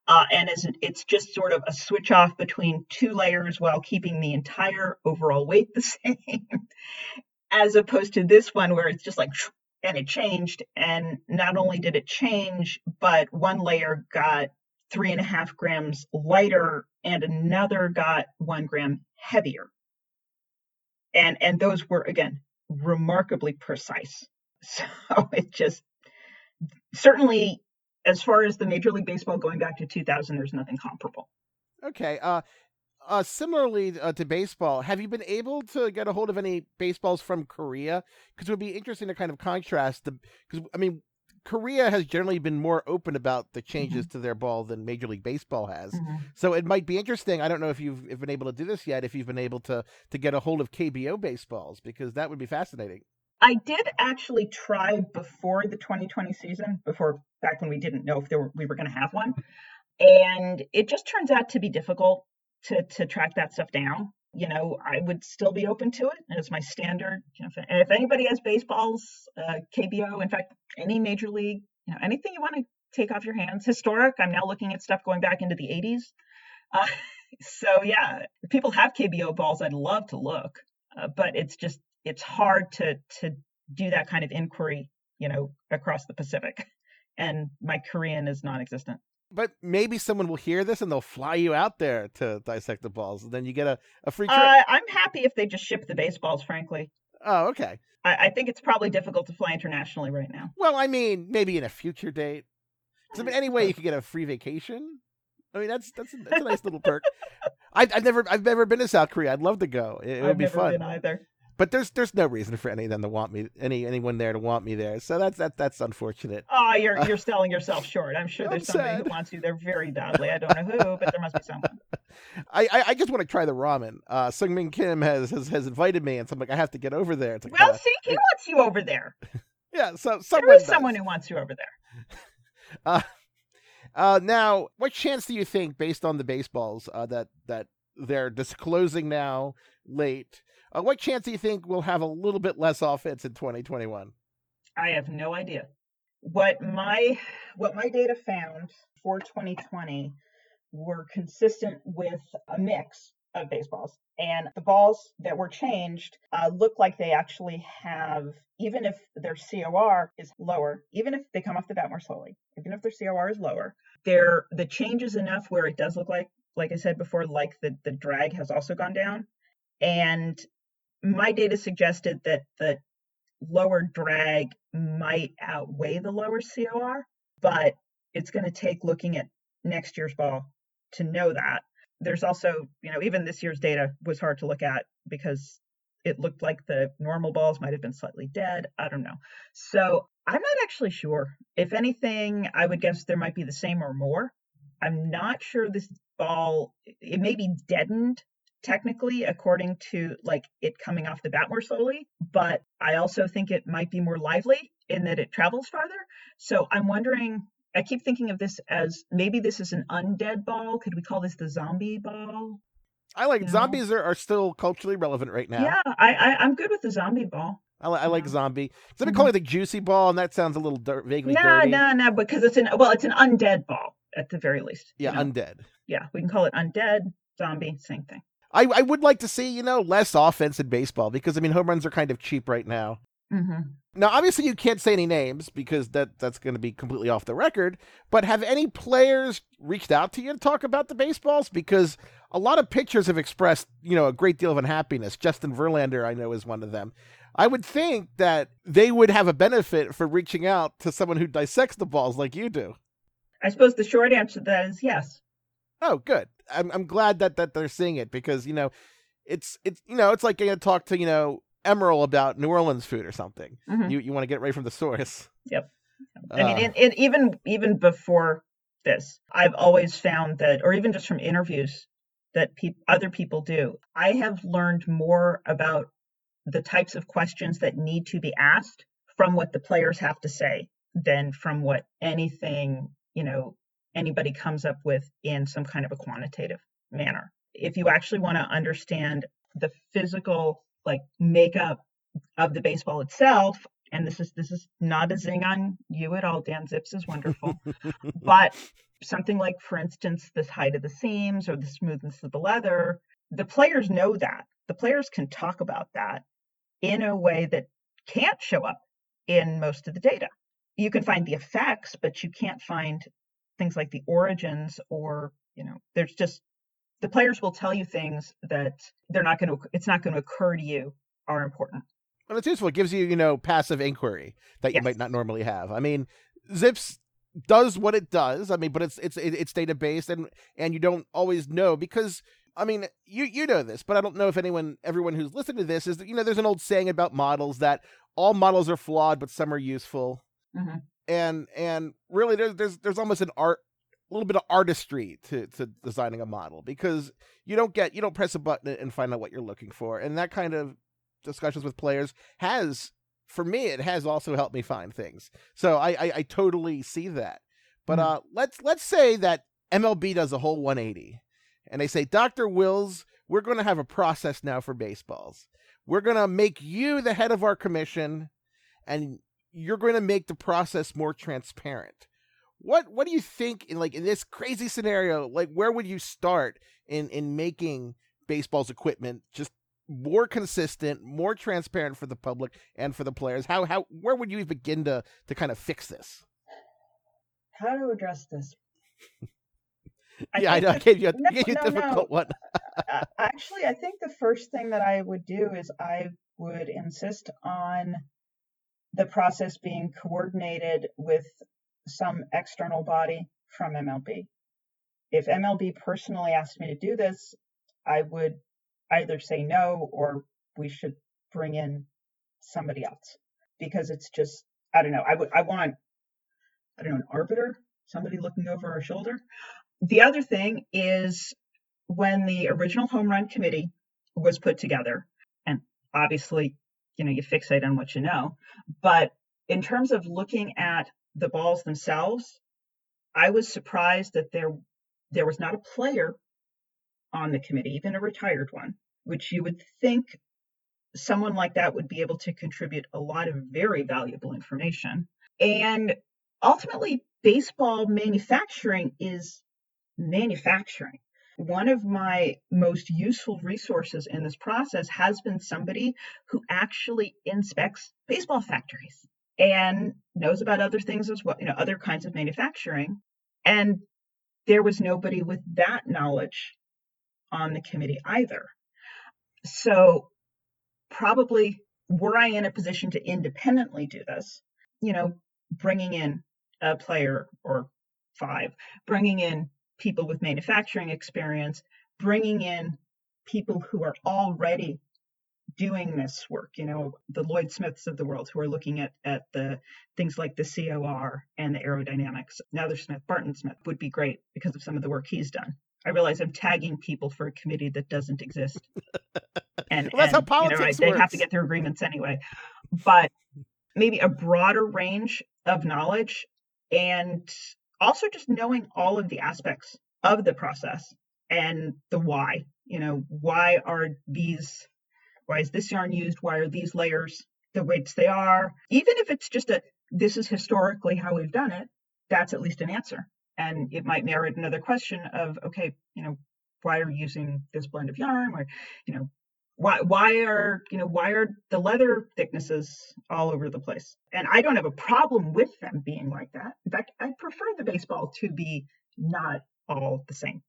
Uh, and it's, it's just sort of a switch off between two layers while keeping the entire overall weight the same. as opposed to this one where it's just like and it changed and not only did it change but one layer got three and a half grams lighter and another got one gram heavier and and those were again remarkably precise so it just certainly as far as the major league baseball going back to 2000 there's nothing comparable Okay. Uh, uh, similarly uh, to baseball, have you been able to get a hold of any baseballs from Korea? Because it would be interesting to kind of contrast the. Because I mean, Korea has generally been more open about the changes mm-hmm. to their ball than Major League Baseball has. Mm-hmm. So it might be interesting. I don't know if you've if been able to do this yet. If you've been able to to get a hold of KBO baseballs, because that would be fascinating. I did actually try before the 2020 season, before back when we didn't know if were, we were going to have one, and it just turns out to be difficult to to track that stuff down. You know, I would still be open to it as my standard. You know, if, if anybody has baseballs, uh, KBO, in fact, any major league, you know, anything you want to take off your hands. Historic. I'm now looking at stuff going back into the 80s. Uh, so yeah, people have KBO balls, I'd love to look, uh, but it's just it's hard to to do that kind of inquiry, you know, across the Pacific, and my Korean is non-existent. But maybe someone will hear this and they'll fly you out there to dissect the balls, and then you get a, a free trip. Uh, I'm happy if they just ship the baseballs, frankly. Oh, okay. I, I, think it's probably difficult to fly internationally right now. Well, I mean, maybe in a future date. I mean, anyway, you could get a free vacation. I mean, that's that's a, that's a nice little perk. I, have never I've never been to South Korea. I'd love to go. It, it would be fun. either but there's there's no reason for any of them to want me any anyone there to want me there. So that's that that's unfortunate. Oh, you're you're selling yourself short. I'm sure there's I'm somebody sad. who wants you there very badly. I don't know who, but there must be someone. I, I, I just want to try the ramen. Uh, Sung Min Kim has, has has invited me, and so I'm like, I have to get over there. It's like, well, uh, see, he wants you over there. Yeah, so someone there is does. someone who wants you over there. Uh, uh, now, what chance do you think, based on the baseballs, uh, that that they're disclosing now late? Uh, what chance do you think we'll have a little bit less offense in 2021? I have no idea. What my what my data found for 2020 were consistent with a mix of baseballs, and the balls that were changed uh, look like they actually have, even if their COR is lower, even if they come off the bat more slowly, even if their COR is lower, there the change is enough where it does look like, like I said before, like the the drag has also gone down, and my data suggested that the lower drag might outweigh the lower COR, but it's going to take looking at next year's ball to know that. There's also, you know, even this year's data was hard to look at because it looked like the normal balls might have been slightly dead. I don't know. So I'm not actually sure. If anything, I would guess there might be the same or more. I'm not sure this ball, it may be deadened technically according to like it coming off the bat more slowly but i also think it might be more lively in that it travels farther. So i'm wondering i keep thinking of this as maybe this is an undead ball. Could we call this the zombie ball? I like you zombies are, are still culturally relevant right now. Yeah i, I am good with the zombie ball I, I like zombie. Somebody mm-hmm. call it the juicy ball, and that sounds a little dirt, vaguely no, dirty. No, no, no, because it's an well, it's an undead ball at the very least. Yeah, you know? undead. Yeah, we can call it undead, zombie, same thing. I, I would like to see, you know, less offense in baseball because I mean home runs are kind of cheap right now. Mm-hmm. Now, obviously, you can't say any names because that that's going to be completely off the record. But have any players reached out to you to talk about the baseballs? Because a lot of pitchers have expressed, you know, a great deal of unhappiness. Justin Verlander, I know, is one of them. I would think that they would have a benefit for reaching out to someone who dissects the balls like you do. I suppose the short answer to that is yes. Oh, good. I'm I'm glad that that they're seeing it because you know, it's it's you know it's like going to talk to you know Emeril about New Orleans food or something. Mm-hmm. You you want to get right from the source. Yep. I mean, uh, it, even even before this, I've always found that, or even just from interviews that pe- other people do, I have learned more about the types of questions that need to be asked from what the players have to say than from what anything you know anybody comes up with in some kind of a quantitative manner. If you actually want to understand the physical like makeup of the baseball itself, and this is this is not a zing on you at all, Dan ZiPS is wonderful, but something like, for instance, this height of the seams or the smoothness of the leather, the players know that. The players can talk about that. in a way that can't show up in most of the data. You can find the effects, but you can't find things like the origins or, you know, there's just the players will tell you things that they're not going to it's not going to occur to you are important. Well, it's useful. It gives you, you know, passive inquiry that you Yes. might not normally have. I mean, ZiPS does what it does. I mean, but it's it's it's data based, and and you don't always know because I mean, you you know this, but I don't know if anyone, everyone who's listening to this is that you know, there's an old saying about models that all models are flawed, but some are useful, Mhm. and and really there's there's there's almost an art, a little bit of artistry to to designing a model because you don't get you don't press a button and find out what you're looking for, and that kind of discussions with players has for me it has also helped me find things so i i, I totally see that but Mhm. uh let's let's say that mlb does a whole 180 and they say dr wills we're going to have a process now for baseballs we're going to make you the head of our commission and you're going to make the process more transparent what what do you think in like in this crazy scenario like where would you start in in making baseball's equipment just more consistent, more transparent for the public and for the players? How how where would you begin to to kind of fix this? How to address this? yeah, I know. I gave you a, no, gave you a no, difficult one. uh, actually, I think the first thing that I would do is I would insist on the process being coordinated with some external body from MLB. If MLB personally asked me to do this, I would either say no or we should bring in somebody else because it's just I don't know. I would I want I don't know an arbiter, somebody looking over our shoulder. The other thing is when the original home run committee was put together, and obviously, you know, you fixate on what you know, but in terms of looking at the balls themselves, I was surprised that there there was not a player on the committee, even a retired one, which you would think someone like that would be able to contribute a lot of very valuable information. And ultimately, baseball manufacturing is manufacturing. One of my most useful resources in this process has been somebody who actually inspects baseball factories and knows about other things as well, you know, other kinds of manufacturing. And there was nobody with that knowledge on the committee either. So, probably were I in a position to independently do this, you know, bringing in a player or five, bringing in people with manufacturing experience, bringing in people who are already doing this work, you know, the Lloyd Smiths of the world who are looking at, at the things like the COR and the aerodynamics. Nether Smith, Barton Smith would be great because of some of the work he's done. I realize I'm tagging people for a committee that doesn't exist. And, Well, that's how and, you know, politics they have to get their agreements anyway. But maybe a broader range of knowledge and also just knowing all of the aspects of the process and the why. You know, why are these, why is this yarn used? Why are these layers the weights they are? Even if it's just a, this is historically how we've done it, that's at least an answer. And it might merit another question of, okay, you know, why are you using this blend of yarn? Or, you know, why why are you know why are the leather thicknesses all over the place? And i don't have a problem with them being like that. In fact i prefer the baseball to be not all the same.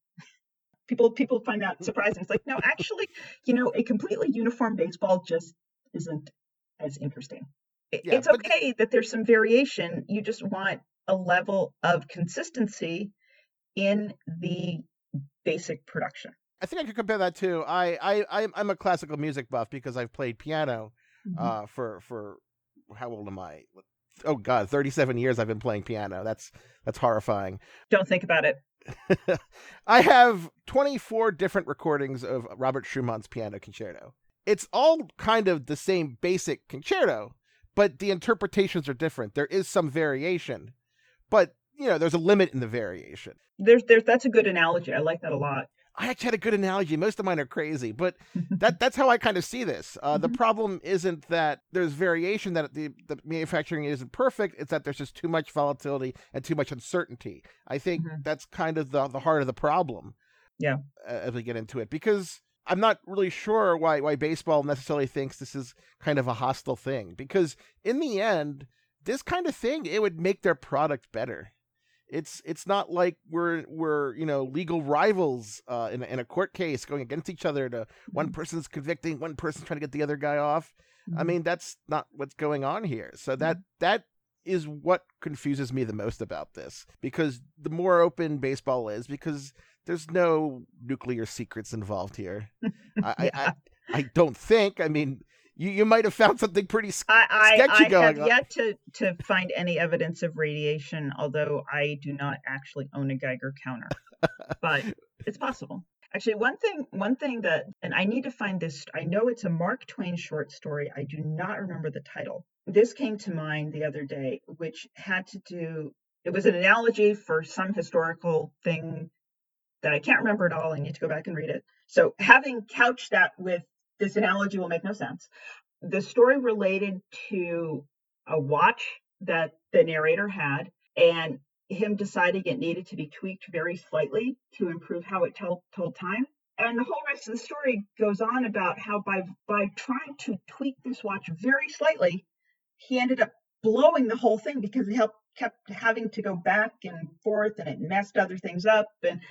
People people find that mm-hmm. surprising. It's like no actually you know a completely uniform baseball just isn't as interesting. I- Yeah, it's but- okay that there's some variation. You just want a level of consistency in the basic production I think I could compare that to I I I'm- I'm a classical music buff because I've played piano Mhm. uh for for how old am I? Oh god, 37 years I've been playing piano. That's that's horrifying. don't think about it I have 24 different recordings of Robert Schumann's piano concerto. It's all kind of the same basic concerto, but the interpretations are different. There is some variation, but you know, there's a limit in the variation. there's there's that's a good analogy i like that a lot I actually had a good analogy. Most of mine are crazy, but that that's how I kind of see this. Uh, The Mhm. problem isn't that there's variation that the the manufacturing isn't perfect. It's that there's just too much volatility and too much uncertainty. I think Mhm. that's kind of the the heart of the problem. Yeah. uh, As we get into it, because I'm not really sure why why baseball necessarily thinks this is kind of a hostile thing because in the end, this kind of thing it would make their product better. It's it's not like we're we're you know legal rivals uh, in a, in a court case going against each other. To one Mm-hmm. person's convicting, one person's trying to get the other guy off. I Mhm. mean, that's not what's going on here. So that that is what confuses me the most about this because the more open baseball is, because there's no nuclear secrets involved here. I, I, I I don't think. I mean, you you might have found something pretty. s- I, I, sketchy I going I have on. yet to, to find any evidence of radiation, although I do not actually own a Geiger counter. but it's possible. Actually, one thing, one thing that, and I need to find this. I know it's a Mark Twain short story. I do not remember the title. This came to mind the other day, which had to do. It was an analogy for some historical thing that I can't remember at all. I need to go back and read it. So, having couched that with this analogy will make no sense. The story related to a watch that the narrator had and him deciding it needed to be tweaked very slightly to improve how it tell, told time. And the whole rest of the story goes on about how by by trying to tweak this watch very slightly, he ended up blowing the whole thing because he helped, kept having to go back and forth and it messed other things up. And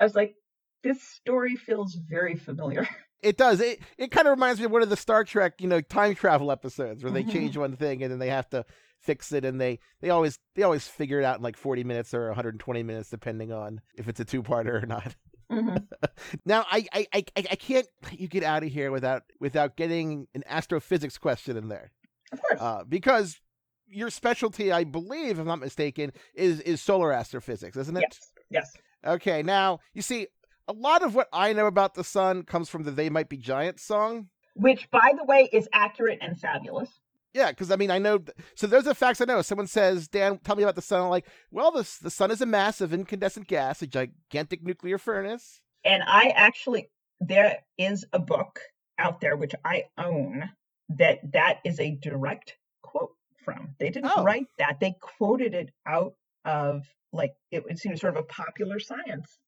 I was like, this story feels very familiar. It does. It it kind of reminds me of one of the Star Trek, you know, time travel episodes where they Mhm. change one thing and then they have to fix it, and they they always they always figure it out in like 40 minutes or 120 minutes, depending on if it's a two parter or not. Mhm. Now, I, I, I, I I can't let you get out of here without without getting an astrophysics question in there, Of course. uh, because your specialty, I believe, if I'm not mistaken, is is solar astrophysics, isn't it? yes. Yes. Okay. Now, you see, a lot of what I know about the sun comes from the "They Might Be Giants" song. Which, by the way, is accurate and fabulous. Yeah, because I mean, I know. th- So those are facts I know. Someone says, "Dan, tell me about the sun." I'm like, well, the the sun is a mass of incandescent gas, a gigantic nuclear furnace. And I actually, there is a book out there which I own that that is a direct quote from. They didn't Oh. write that; they quoted it out of like it, it seems sort of a popular science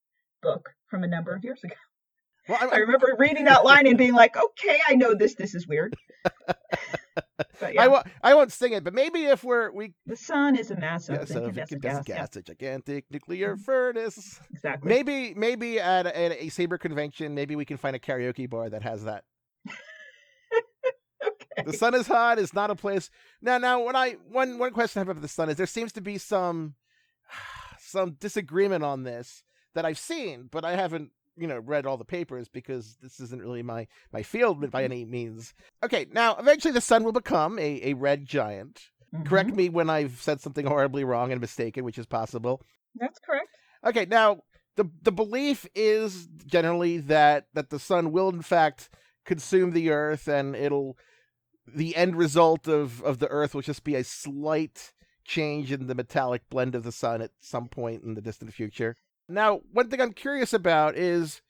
book from a number of years ago. Well, I, I remember reading that line and being like, "Okay, I know this. This is weird." but I, won't, I won't sing it, but maybe if we're we the sun is a massive yes, incandescent gas. gas, a gigantic nuclear Mhm. furnace. Exactly. Maybe maybe at a, at a SABR convention, maybe we can find a karaoke bar that has that. okay. The sun is hot. It's not a place. Now, now, when I one one question I have about the sun is there seems to be some some disagreement on this that I've seen, but I haven't you know read all the papers because this isn't really my my field by any means. Okay, now eventually the sun will become a a red giant. Correct Mhm. me when I've said something horribly wrong and mistaken, which is possible. That's correct. Okay, now the the belief is generally that that the sun will in fact consume the earth and it'll the end result of of the earth will just be a slight change in the metallic blend of the sun at some point in the distant future. Now, one thing I'm curious about is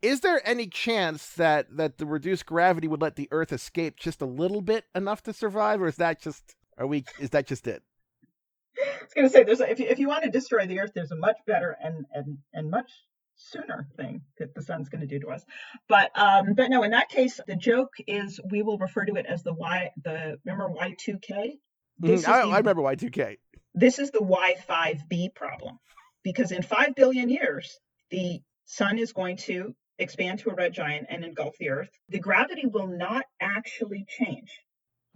is there any chance that that the reduced gravity would let the earth escape just a little bit enough to survive or is that just are we is that just it? I was going to say, there's a, if you, if you want to destroy the Earth, there's a much better and and and much sooner thing that the sun's going to do to us. But um, but no, in that case, the joke is we will refer to it as the Y. The remember Y2K. This Mhm, I, the- I remember Y2K. This is the Y5b problem, because in five billion years, the sun is going to expand to a red giant and engulf the Earth. The gravity will not actually change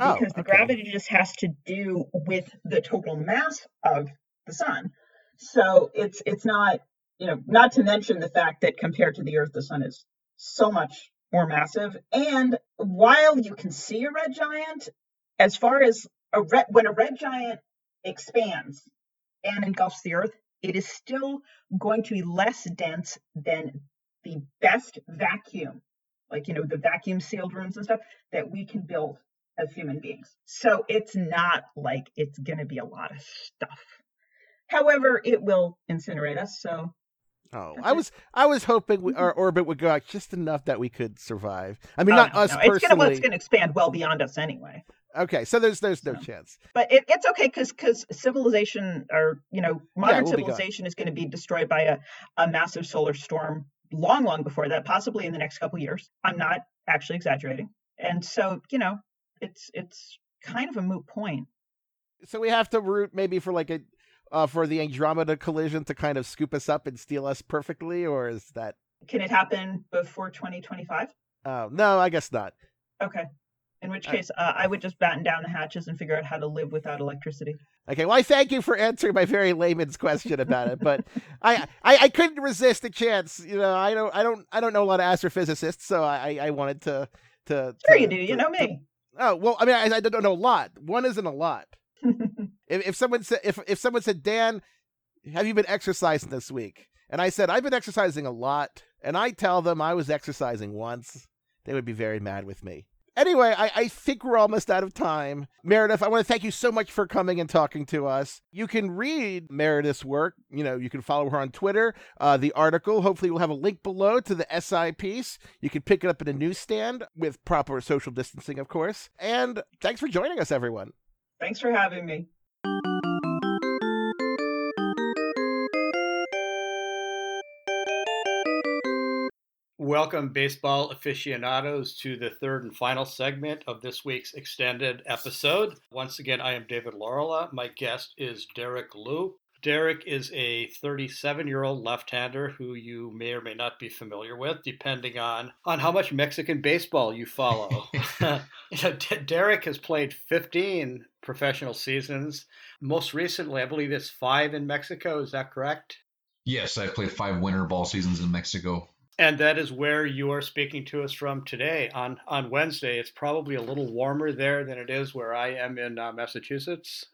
Oh, because the gravity just has to do with the total mass of the sun. So it's it's not you know not to mention the fact that compared to the Earth, the sun is so much more massive. And while you can see a red giant, as far as a red when a red giant expands and engulfs the Earth, it is still going to be less dense than the best vacuum, like you know the vacuum sealed rooms and stuff that we can build as human beings. So it's not like it's going to be a lot of stuff. However, it will incinerate us. So Oh, I was I was hoping we, mm-hmm. our orbit would go out just enough that we could survive. I mean, Oh, not no, us no, It's personally. to going to expand well beyond us anyway. Okay, so there's there's no chance. But it, it's okay because because civilization or you know modern we'll civilization is going to be destroyed by a, a massive solar storm long, long before that, possibly in the next couple years. I'm not actually exaggerating. And so, you know, it's it's kind of a moot point. So we have to root maybe for like a uh, for the Andromeda collision to kind of scoop us up and steal us perfectly, or is that? Can it happen before 2025? Uh, no, I guess not. Okay. In which case, uh, I would just batten down the hatches and figure out how to live without electricity. Okay, well, I thank you for answering my very layman's question about it, but I, I, I couldn't resist a chance. You know, I don't I don't I don't know a lot of astrophysicists, so I I wanted to to. Sure, to, you do. To, you know to, me. oh well, I mean, I, I don't know a lot. One isn't a lot. if, if someone said if if someone said Dan, have you been exercising this week? And I said I've been exercising a lot, and I tell them I was exercising once, they would be very mad with me. Anyway, I, I think we're almost out of time. Meredith, I want to thank you so much for coming and talking to us. You can read Meredith's work. You know, you can follow her on Twitter. Uh, the article, hopefully, we'll have a link below to the SI piece. You can pick it up at a newsstand with proper social distancing, of course. And thanks for joining us, everyone. Thanks for having me. Welcome, baseball aficionados, to the third and final segment of this week's extended episode. Once again, I am David Laurila. My guest is Derek Loop. Derek is a 37 year old left hander who you may or may not be familiar with, depending on, on how much Mexican baseball you follow. Derek has played 15 professional seasons. Most recently, I believe it's five in Mexico. Is that correct? Yes, I've played five winter ball seasons in Mexico. And that is where you are speaking to us from today on, on Wednesday. It's probably a little warmer there than it is where I am in uh, Massachusetts.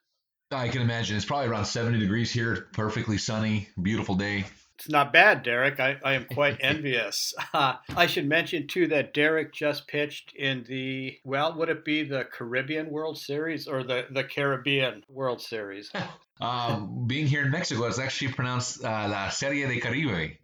I can imagine. It's probably around 70 degrees here, perfectly sunny, beautiful day. It's not bad, Derek. I, I am quite envious. Uh, I should mention, too, that Derek just pitched in the, well, would it be the Caribbean World Series or the, the Caribbean World Series? um, being here in Mexico, it's actually pronounced uh, La Serie de Caribe.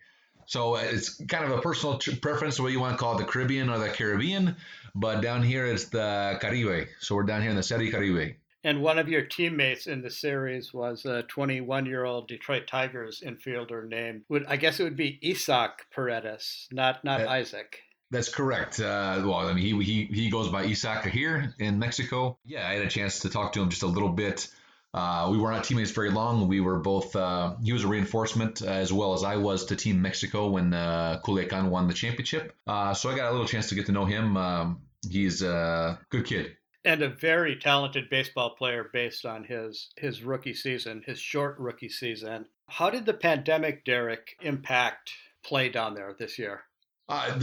So it's kind of a personal preference, what you want to call it, the Caribbean or the Caribbean. But down here, it's the Caribe. So we're down here in the Serie Caribe. And one of your teammates in the series was a 21 year old Detroit Tigers infielder named, would I guess it would be Isaac Paredes, not not Isaac. That's correct. Uh, well, I mean, he, he he goes by Isaac here in Mexico. Yeah, I had a chance to talk to him just a little bit. Uh, we were not teammates very long. We were both. Uh, he was a reinforcement as well as I was to Team Mexico when uh, Culiacan won the championship. Uh, so I got a little chance to get to know him. Um, he's a good kid and a very talented baseball player based on his his rookie season, his short rookie season. How did the pandemic, Derek, impact play down there this year? Uh,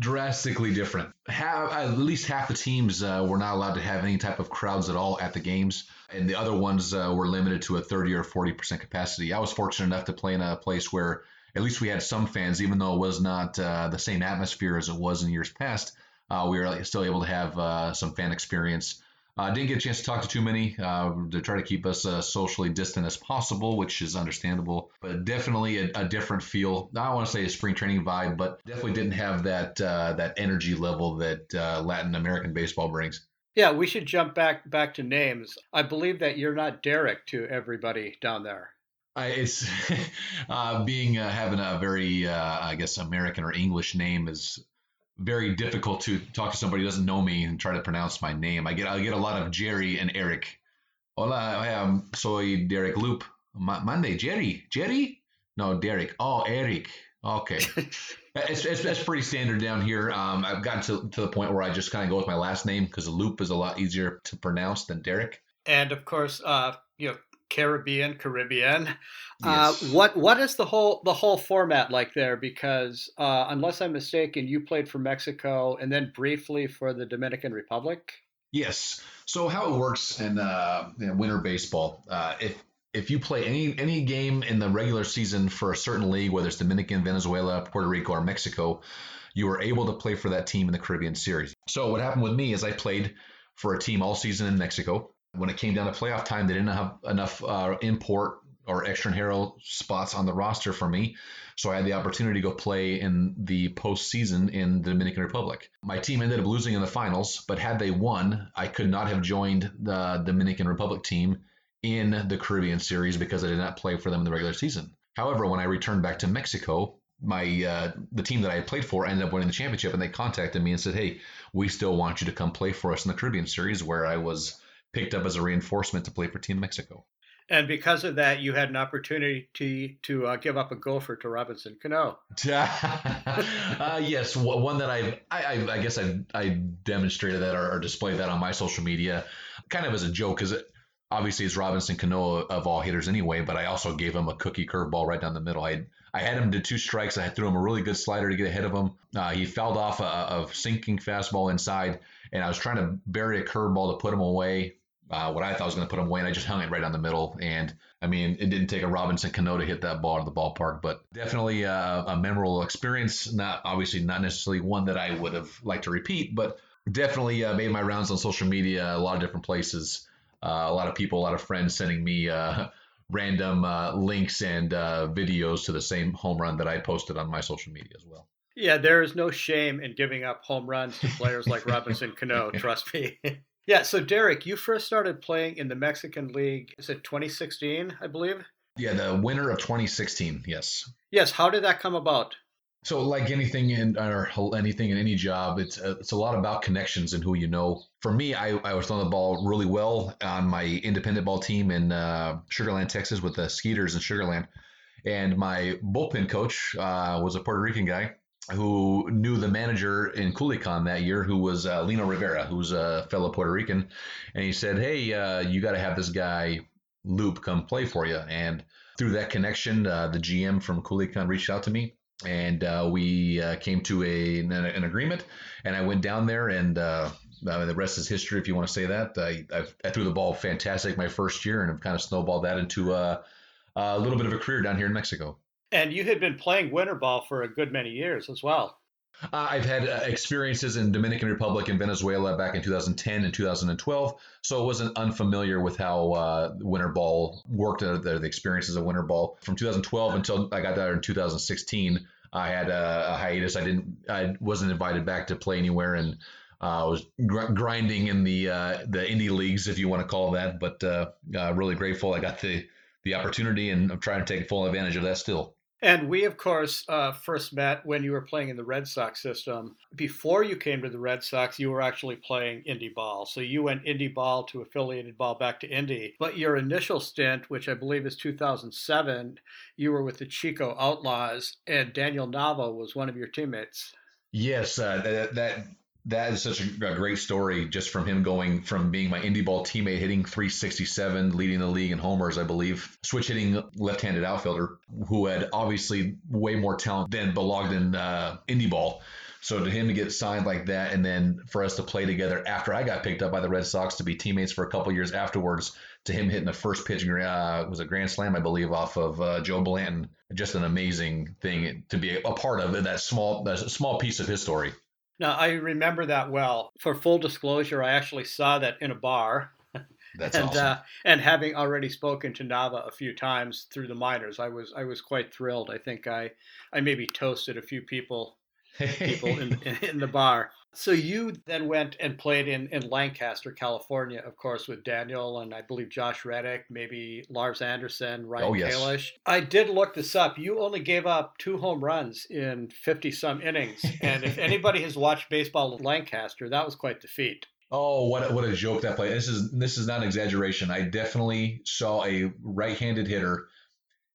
drastically different. Have, at least half the teams uh, were not allowed to have any type of crowds at all at the games, and the other ones uh, were limited to a 30 or 40 percent capacity. I was fortunate enough to play in a place where at least we had some fans, even though it was not uh, the same atmosphere as it was in years past. Uh, we were still able to have uh, some fan experience. Uh, didn't get a chance to talk to too many uh, to try to keep us uh, socially distant as possible, which is understandable. But definitely a, a different feel. I want to say a spring training vibe, but definitely didn't have that uh, that energy level that Latin American baseball brings. Yeah, we should jump back back to names. I believe that you're not Derek to everybody down there. I, it's uh, being uh, having a very uh, I guess American or English name is very difficult to talk to somebody who doesn't know me and try to pronounce my name. I get I get a lot of Jerry and Eric. Hola, I am soy Derek Loop. Monday, Jerry, Jerry? No, Derek. Oh, Eric. Okay, it's, it's, it's pretty standard down here. Um, I've gotten to, to the point where I just kind of go with my last name because Loop is a lot easier to pronounce than Derek. And of course, uh, you know, Caribbean, Caribbean. Uh, yes. Uh, what what is the whole the whole format like there? Because uh, unless I'm mistaken, you played for Mexico and then briefly for the Dominican Republic. Yes. So how it works in, uh, in winter baseball, uh, if if you play any any game in the regular season for a certain league, whether it's Dominican, Venezuela, Puerto Rico, or Mexico, you are able to play for that team in the Caribbean Series. So what happened with me is I played for a team all season in Mexico when it came down to playoff time, they didn't have enough uh, import or extranjero spots on the roster for me. So I had the opportunity to go play in the postseason in the Dominican Republic. My team ended up losing in the finals, but had they won, I could not have joined the Dominican Republic team in the Caribbean Series because I did not play for them in the regular season. However, when I returned back to Mexico, my uh, the team that I played for ended up winning the championship, and they contacted me and said, "Hey, we still want you to come play for us in the Caribbean Series," where I was picked up as a reinforcement to play for Team Mexico. And because of that, you had an opportunity to to uh, give up a gopher to Robinson Cano. uh, yes, one that I've, I, I guess I, I demonstrated that or, or, displayed that on my social media, kind of as a joke, because obviously it's Robinson Cano of all hitters anyway. But I also gave him a cookie curveball right down the middle. I I had him to two strikes. I threw him a really good slider to get ahead of him. Uh, he fouled off a, a sinking fastball inside, and I was trying to bury a curveball to put him away uh, what I thought was going to put him away, and I just hung it right down the middle. And I mean, it didn't take a Robinson Cano to hit that ball to the ballpark, but definitely a, a memorable experience. Not obviously not necessarily one that I would have liked to repeat, but definitely uh, made my rounds on social media, a lot of different places, uh, a lot of people, a lot of friends sending me uh, random uh, links and uh, videos to the same home run that I posted on my social media as well. Yeah, there is no shame in giving up home runs to players like Robinson Cano. Trust me. Yeah, so Derek, you first started playing in the Mexican League, is it 2016, I believe? Yeah, the winter of 2016, yes. Yes, how did that come about? So, like anything in or anything in any job, it's a, uh, it's a lot about connections and who you know. For me, I, I was throwing the ball really well on my independent ball team in uh, Sugarland, Texas, with the Skeeters in Sugarland, and my bullpen coach uh, was a Puerto Rican guy, who knew the manager in Culiacan that year, who was uh, Lino Rivera, who's a fellow Puerto Rican, and he said, "Hey, uh, you got to have this guy Loop come play for you." And through that connection, uh, the GM from Culiacan reached out to me, and uh, we uh, came to a an, an, agreement. And I went down there, and uh, the rest is history, if you want to say that. I, I, threw the ball fantastic my first year, and I've kind of snowballed that into a little bit of a career down here in Mexico. And you had been playing winter ball for a good many years as well. Uh, I've had uh, experiences in Dominican Republic and Venezuela back in 2010 and 2012, so I wasn't unfamiliar with how uh, winter ball worked, uh, the, the, experiences of winter ball. From 2012 until I got there in 2016, I had a, a, hiatus. I didn't, I wasn't invited back to play anywhere, and uh, I was gr- grinding in the uh, the indie leagues, if you want to call that. But really grateful I got the the opportunity, and I'm trying to take full advantage of that still. And we, of course, uh, first met when you were playing in the Red Sox system. Before you came to the Red Sox, you were actually playing indie ball. So you went indie ball to affiliated ball back to indie. But your initial stint, which I believe is 2007, you were with the Chico Outlaws, and Daniel Nava was one of your teammates. Yes, uh, that, that that is such a, a, great story just from him going from being my indie ball teammate hitting 367 leading the league in homers i believe switch hitting left-handed outfielder who had obviously way more talent than belonged in uh, indie ball. So to him to get signed like that and then for us to play together after i got picked up by the red sox to be teammates for a couple years afterwards to him hitting the first pitch uh, was a grand slam i believe off of uh, joe blanton. Just an amazing thing to be a part of that small that small piece of his story now, I remember that well. For full disclosure, I actually saw that in a bar. That's and, awesome. Uh, and having already spoken to Nava a few times through the minors, I was I was quite thrilled. I think I I maybe toasted a few people people in, in the bar. So you then went and played in, in Lancaster, California, of course, with Daniel and I believe Josh Reddick, maybe Lars Anderson, oh, Ryan oh, yes. Kalish. I did look this up. You only gave up two home runs in 50 some innings. And if anybody has watched baseball in Lancaster, that was quite the feat. Oh, what a, what a joke that play! This is this is not an exaggeration. I definitely saw a right-handed hitter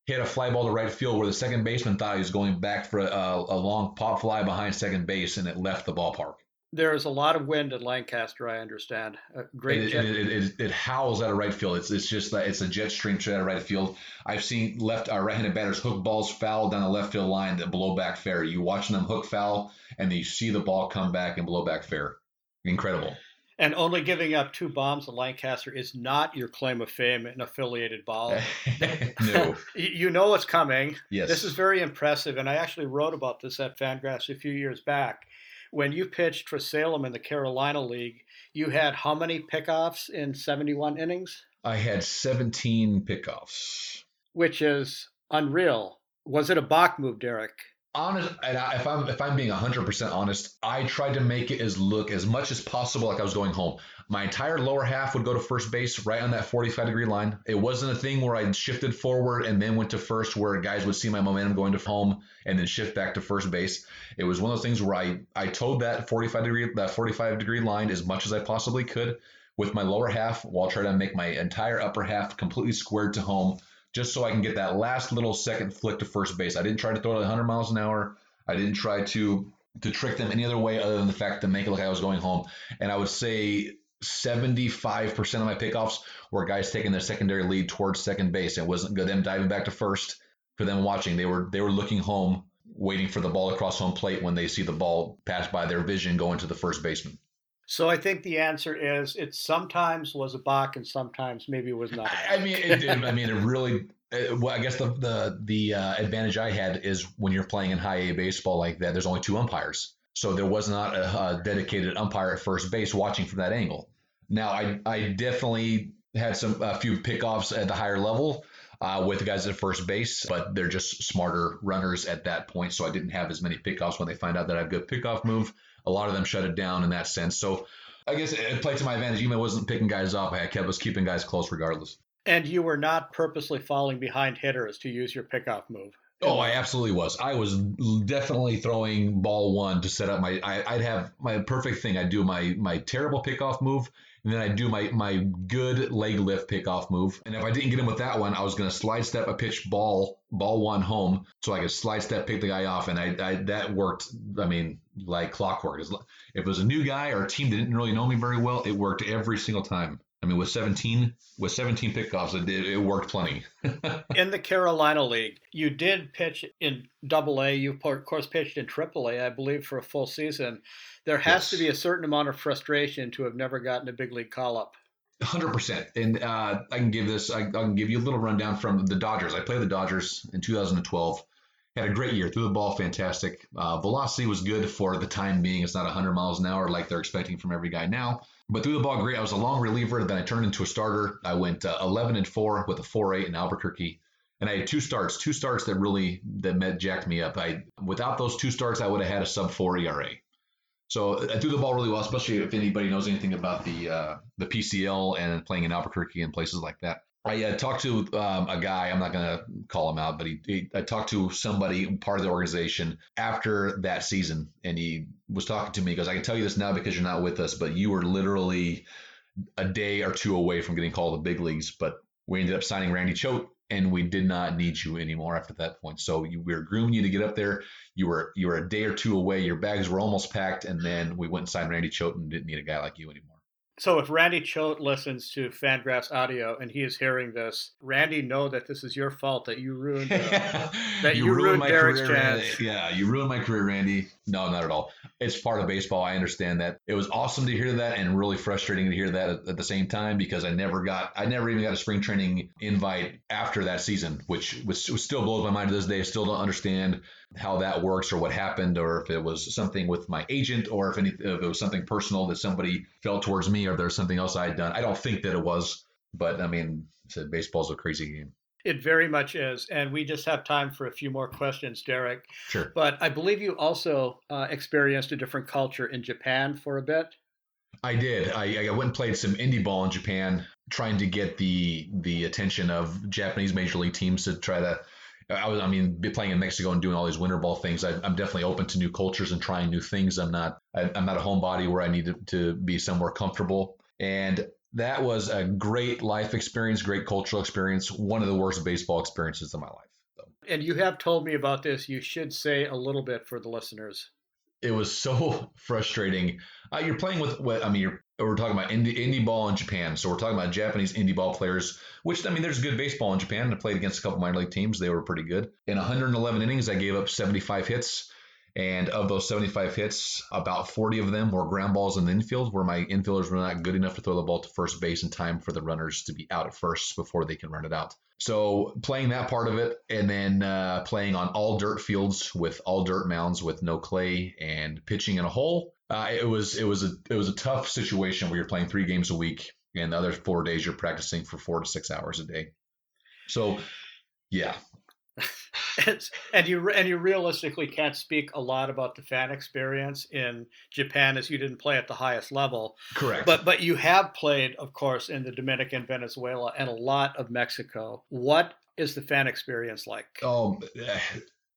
hit a fly ball to right field where the second baseman thought he was going back for a, a long pop fly behind second base, and it left the ballpark. There is a lot of wind in Lancaster, I understand. A great it, jet. It, it, it, howls out of right field. It's, it's just that it's a jet stream straight out of right field. I've seen left uh, right-handed batters hook balls foul down the left field line that blow back fair. You watching them hook foul, and then you see the ball come back and blow back fair. Incredible. And only giving up two bombs in Lancaster is not your claim of fame in affiliated ball. no. you know what's coming. Yes. This is very impressive. And I actually wrote about this at Fangraphs a few years back. When you pitched for Salem in the Carolina League, you had how many pickoffs in 71 innings? I had 17 pickoffs. Which is unreal. Was it a balk move, Derek? honest and I, if i'm if i'm being 100% honest i tried to make it as look as much as possible like i was going home my entire lower half would go to first base right on that 45 degree line it wasn't a thing where i shifted forward and then went to first where guys would see my momentum going to home and then shift back to first base it was one of those things where i i toed that 45 degree that 45 degree line as much as i possibly could with my lower half while trying to make my entire upper half completely squared to home just so I can get that last little second flick to first base. I didn't try to throw it 100 miles an hour. I didn't try to to trick them any other way other than the fact to make it look like I was going home. And I would say 75% of my pickoffs were guys taking their secondary lead towards second base. It wasn't good them diving back to first for them watching. They were they were looking home, waiting for the ball across home plate when they see the ball pass by their vision going to the first baseman. So I think the answer is it sometimes was a balk and sometimes maybe it was not. I, mean, it, it, I mean, it really. It, well, I guess the the the uh, advantage I had is when you're playing in high A baseball like that, there's only two umpires, so there was not a, a dedicated umpire at first base watching from that angle. Now, I I definitely had some a few pickoffs at the higher level. Uh, with the guys at first base, but they're just smarter runners at that point. So I didn't have as many pickoffs when they find out that I have good pickoff move a lot of them shut it down in that sense. So I guess it played to my advantage. Even I wasn't picking guys up, I kept was keeping guys close regardless. And you were not purposely falling behind hitters to use your pickoff move. Oh, I absolutely was. I was definitely throwing ball one to set up my. I, would have my perfect thing. I'd do my my terrible pickoff move, and then I'd do my my good leg lift pickoff move. And if I didn't get him with that one, I was going to slide step a pitch ball ball one home, so I could slide step pick the guy off, and I, I that worked. I mean, like clockwork. If it was a new guy or a team that didn't really know me very well, it worked every single time. I mean, with 17 with 17 pickoffs, it did, it worked plenty. in the Carolina League, you did pitch in Double A. You of course pitched in Triple A, I believe, for a full season. There has yes. to be a certain amount of frustration to have never gotten a big league call up. Hundred percent, and uh, I can give this. I, I, can give you a little rundown from the Dodgers. I played the Dodgers in 2012. Had a great year. Threw the ball fantastic. Uh, velocity was good for the time being. It's not 100 miles an hour like they're expecting from every guy now. But threw the ball great. I was a long reliever. Then I turned into a starter. I went uh, 11 and four with a 4.8 in Albuquerque and I had two starts, two starts that really that met jacked me up. I without those two starts, I would have had a sub four ERA. So I threw the ball really well, especially if anybody knows anything about the uh, the PCL and playing in Albuquerque and places like that. I uh, talked to um, a guy. I'm not going to call him out, but he, he, I talked to somebody part of the organization after that season, and he was talking to me. because "I can tell you this now because you're not with us, but you were literally a day or two away from getting called the big leagues. But we ended up signing Randy Choate, and we did not need you anymore after that point. So you, we were grooming you to get up there. You were you were a day or two away. Your bags were almost packed, and then we went and signed Randy Choate and didn't need a guy like you anymore. So if Randy Choate listens to Fangraphs audio and he is hearing this, Randy, know that this is your fault that you ruined uh, that you, you ruined, ruined Derek's career, chance. Randy. Yeah, you ruined my career, Randy. No, not at all. It's part of baseball. I understand that. It was awesome to hear that and really frustrating to hear that at, at the same time because I never got, I never even got a spring training invite after that season, which was, which still blows my mind to this day. I still don't understand how that works or what happened or if it was something with my agent or if, any, if it was something personal that somebody felt towards me or there's something else I had done. I don't think that it was, but I mean, said baseball's a crazy game. It very much is. And we just have time for a few more questions, Derek. Sure. But I believe you also uh, experienced a different culture in Japan for a bit. I did. I, I went and played some indie ball in Japan, trying to get the the attention of Japanese major league teams to try to. I was, I mean, playing in Mexico and doing all these winter ball things. I, am definitely open to new cultures and trying new things. I'm not. I, am not a homebody where I need to, to be somewhere comfortable. And that was a great life experience, great cultural experience. One of the worst baseball experiences of my life. So. And you have told me about this. You should say a little bit for the listeners. It was so frustrating. Uh, you're playing with what I mean. we're talking about indie, indie ball in Japan, so we're talking about Japanese indie ball players. Which I mean, there's good baseball in Japan. I played against a couple minor league teams; they were pretty good. In 111 innings, I gave up 75 hits. And of those 75 hits, about 40 of them were ground balls in the infield, where my infielders were not good enough to throw the ball to first base in time for the runners to be out at first before they can run it out. So playing that part of it, and then uh, playing on all dirt fields with all dirt mounds with no clay, and pitching in a hole, uh, it was it was a it was a tough situation where you're playing three games a week, and the other four days you're practicing for four to six hours a day. So, yeah, and you and you realistically can't speak a lot about the fan experience in Japan as you didn't play at the highest level. Correct. But but you have played, of course, in the Dominican, Venezuela, and a lot of Mexico. What is the fan experience like? Oh, eh,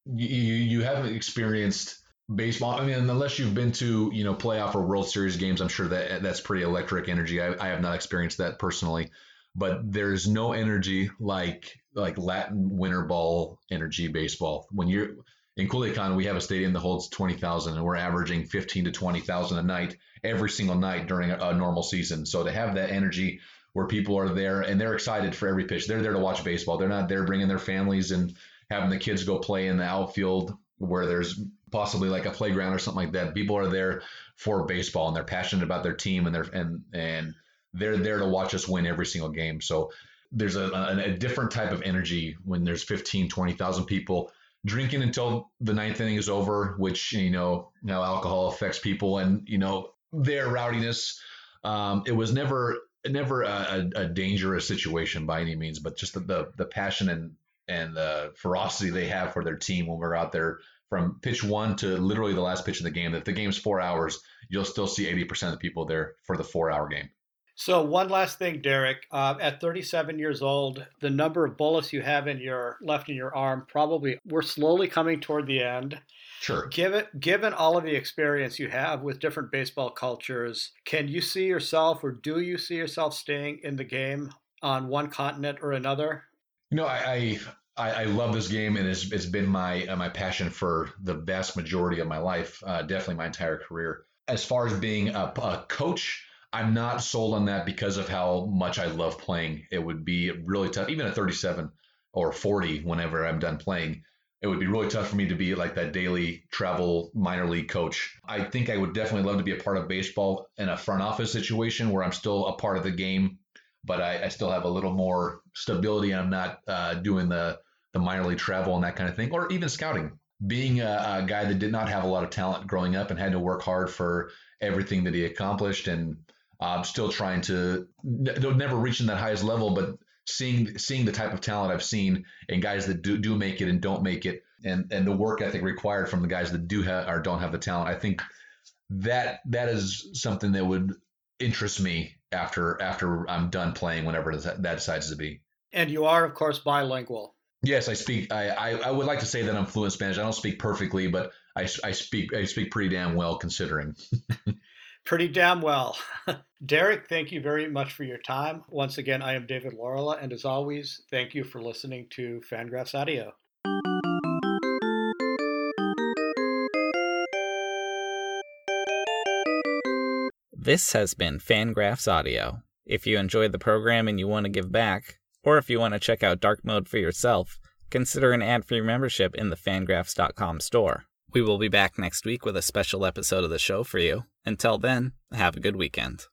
you you haven't experienced baseball. I mean, unless you've been to you know playoff or World Series games, I'm sure that that's pretty electric energy. I, I have not experienced that personally, but there's no energy like like Latin winter ball energy baseball. When you're in Culiacan, we have a stadium that holds 20,000 and we're averaging 15 to 20,000 a night every single night during a, a, normal season. So to have that energy where people are there and they're excited for every pitch, they're there to watch baseball. They're not there bringing their families and having the kids go play in the outfield where there's possibly like a playground or something like that. People are there for baseball and they're passionate about their team and they're and and they're there to watch us win every single game. So there's a, a, a different type of energy when there's 15, 20,000 people drinking until the ninth inning is over, which, you know, how alcohol affects people and, you know, their rowdiness. Um, it was never, never a, a, dangerous situation by any means, but just the, the, the passion and, and the ferocity they have for their team when we're out there from pitch one to literally the last pitch of the game. If the game's four hours, you'll still see 80% of the people there for the four hour game. So one last thing, Derek. Uh, at 37 years old, the number of bullets you have in your left in your arm probably we're slowly coming toward the end. Sure. Given given all of the experience you have with different baseball cultures, can you see yourself, or do you see yourself staying in the game on one continent or another? You know, I I, I love this game, and it's, it's been my uh, my passion for the vast majority of my life, uh, definitely my entire career. As far as being a, a coach. I'm not sold on that because of how much I love playing. It would be really tough, even at 37 or 40, whenever I'm done playing. It would be really tough for me to be like that daily travel minor league coach. I think I would definitely love to be a part of baseball in a front office situation where I'm still a part of the game, but I, I still have a little more stability and I'm not uh, doing the the minor league travel and that kind of thing, or even scouting. Being a, a guy that did not have a lot of talent growing up and had to work hard for everything that he accomplished and I'm still trying to never reaching that highest level, but seeing seeing the type of talent I've seen and guys that do, do make it and don't make it, and and the work ethic required from the guys that do have or don't have the talent. I think that that is something that would interest me after after I'm done playing, whenever that, that decides to be. And you are, of course, bilingual. Yes, I speak. I, I, I would like to say that I'm fluent Spanish. I don't speak perfectly, but I, I speak I speak pretty damn well considering. pretty damn well. Derek, thank you very much for your time. Once again, I am David Laurila, and as always, thank you for listening to Fangraphs Audio. This has been Fangraphs Audio. If you enjoyed the program and you want to give back, or if you want to check out Dark Mode for yourself, consider an ad free membership in the fangraphs.com store. We will be back next week with a special episode of the show for you. Until then, have a good weekend.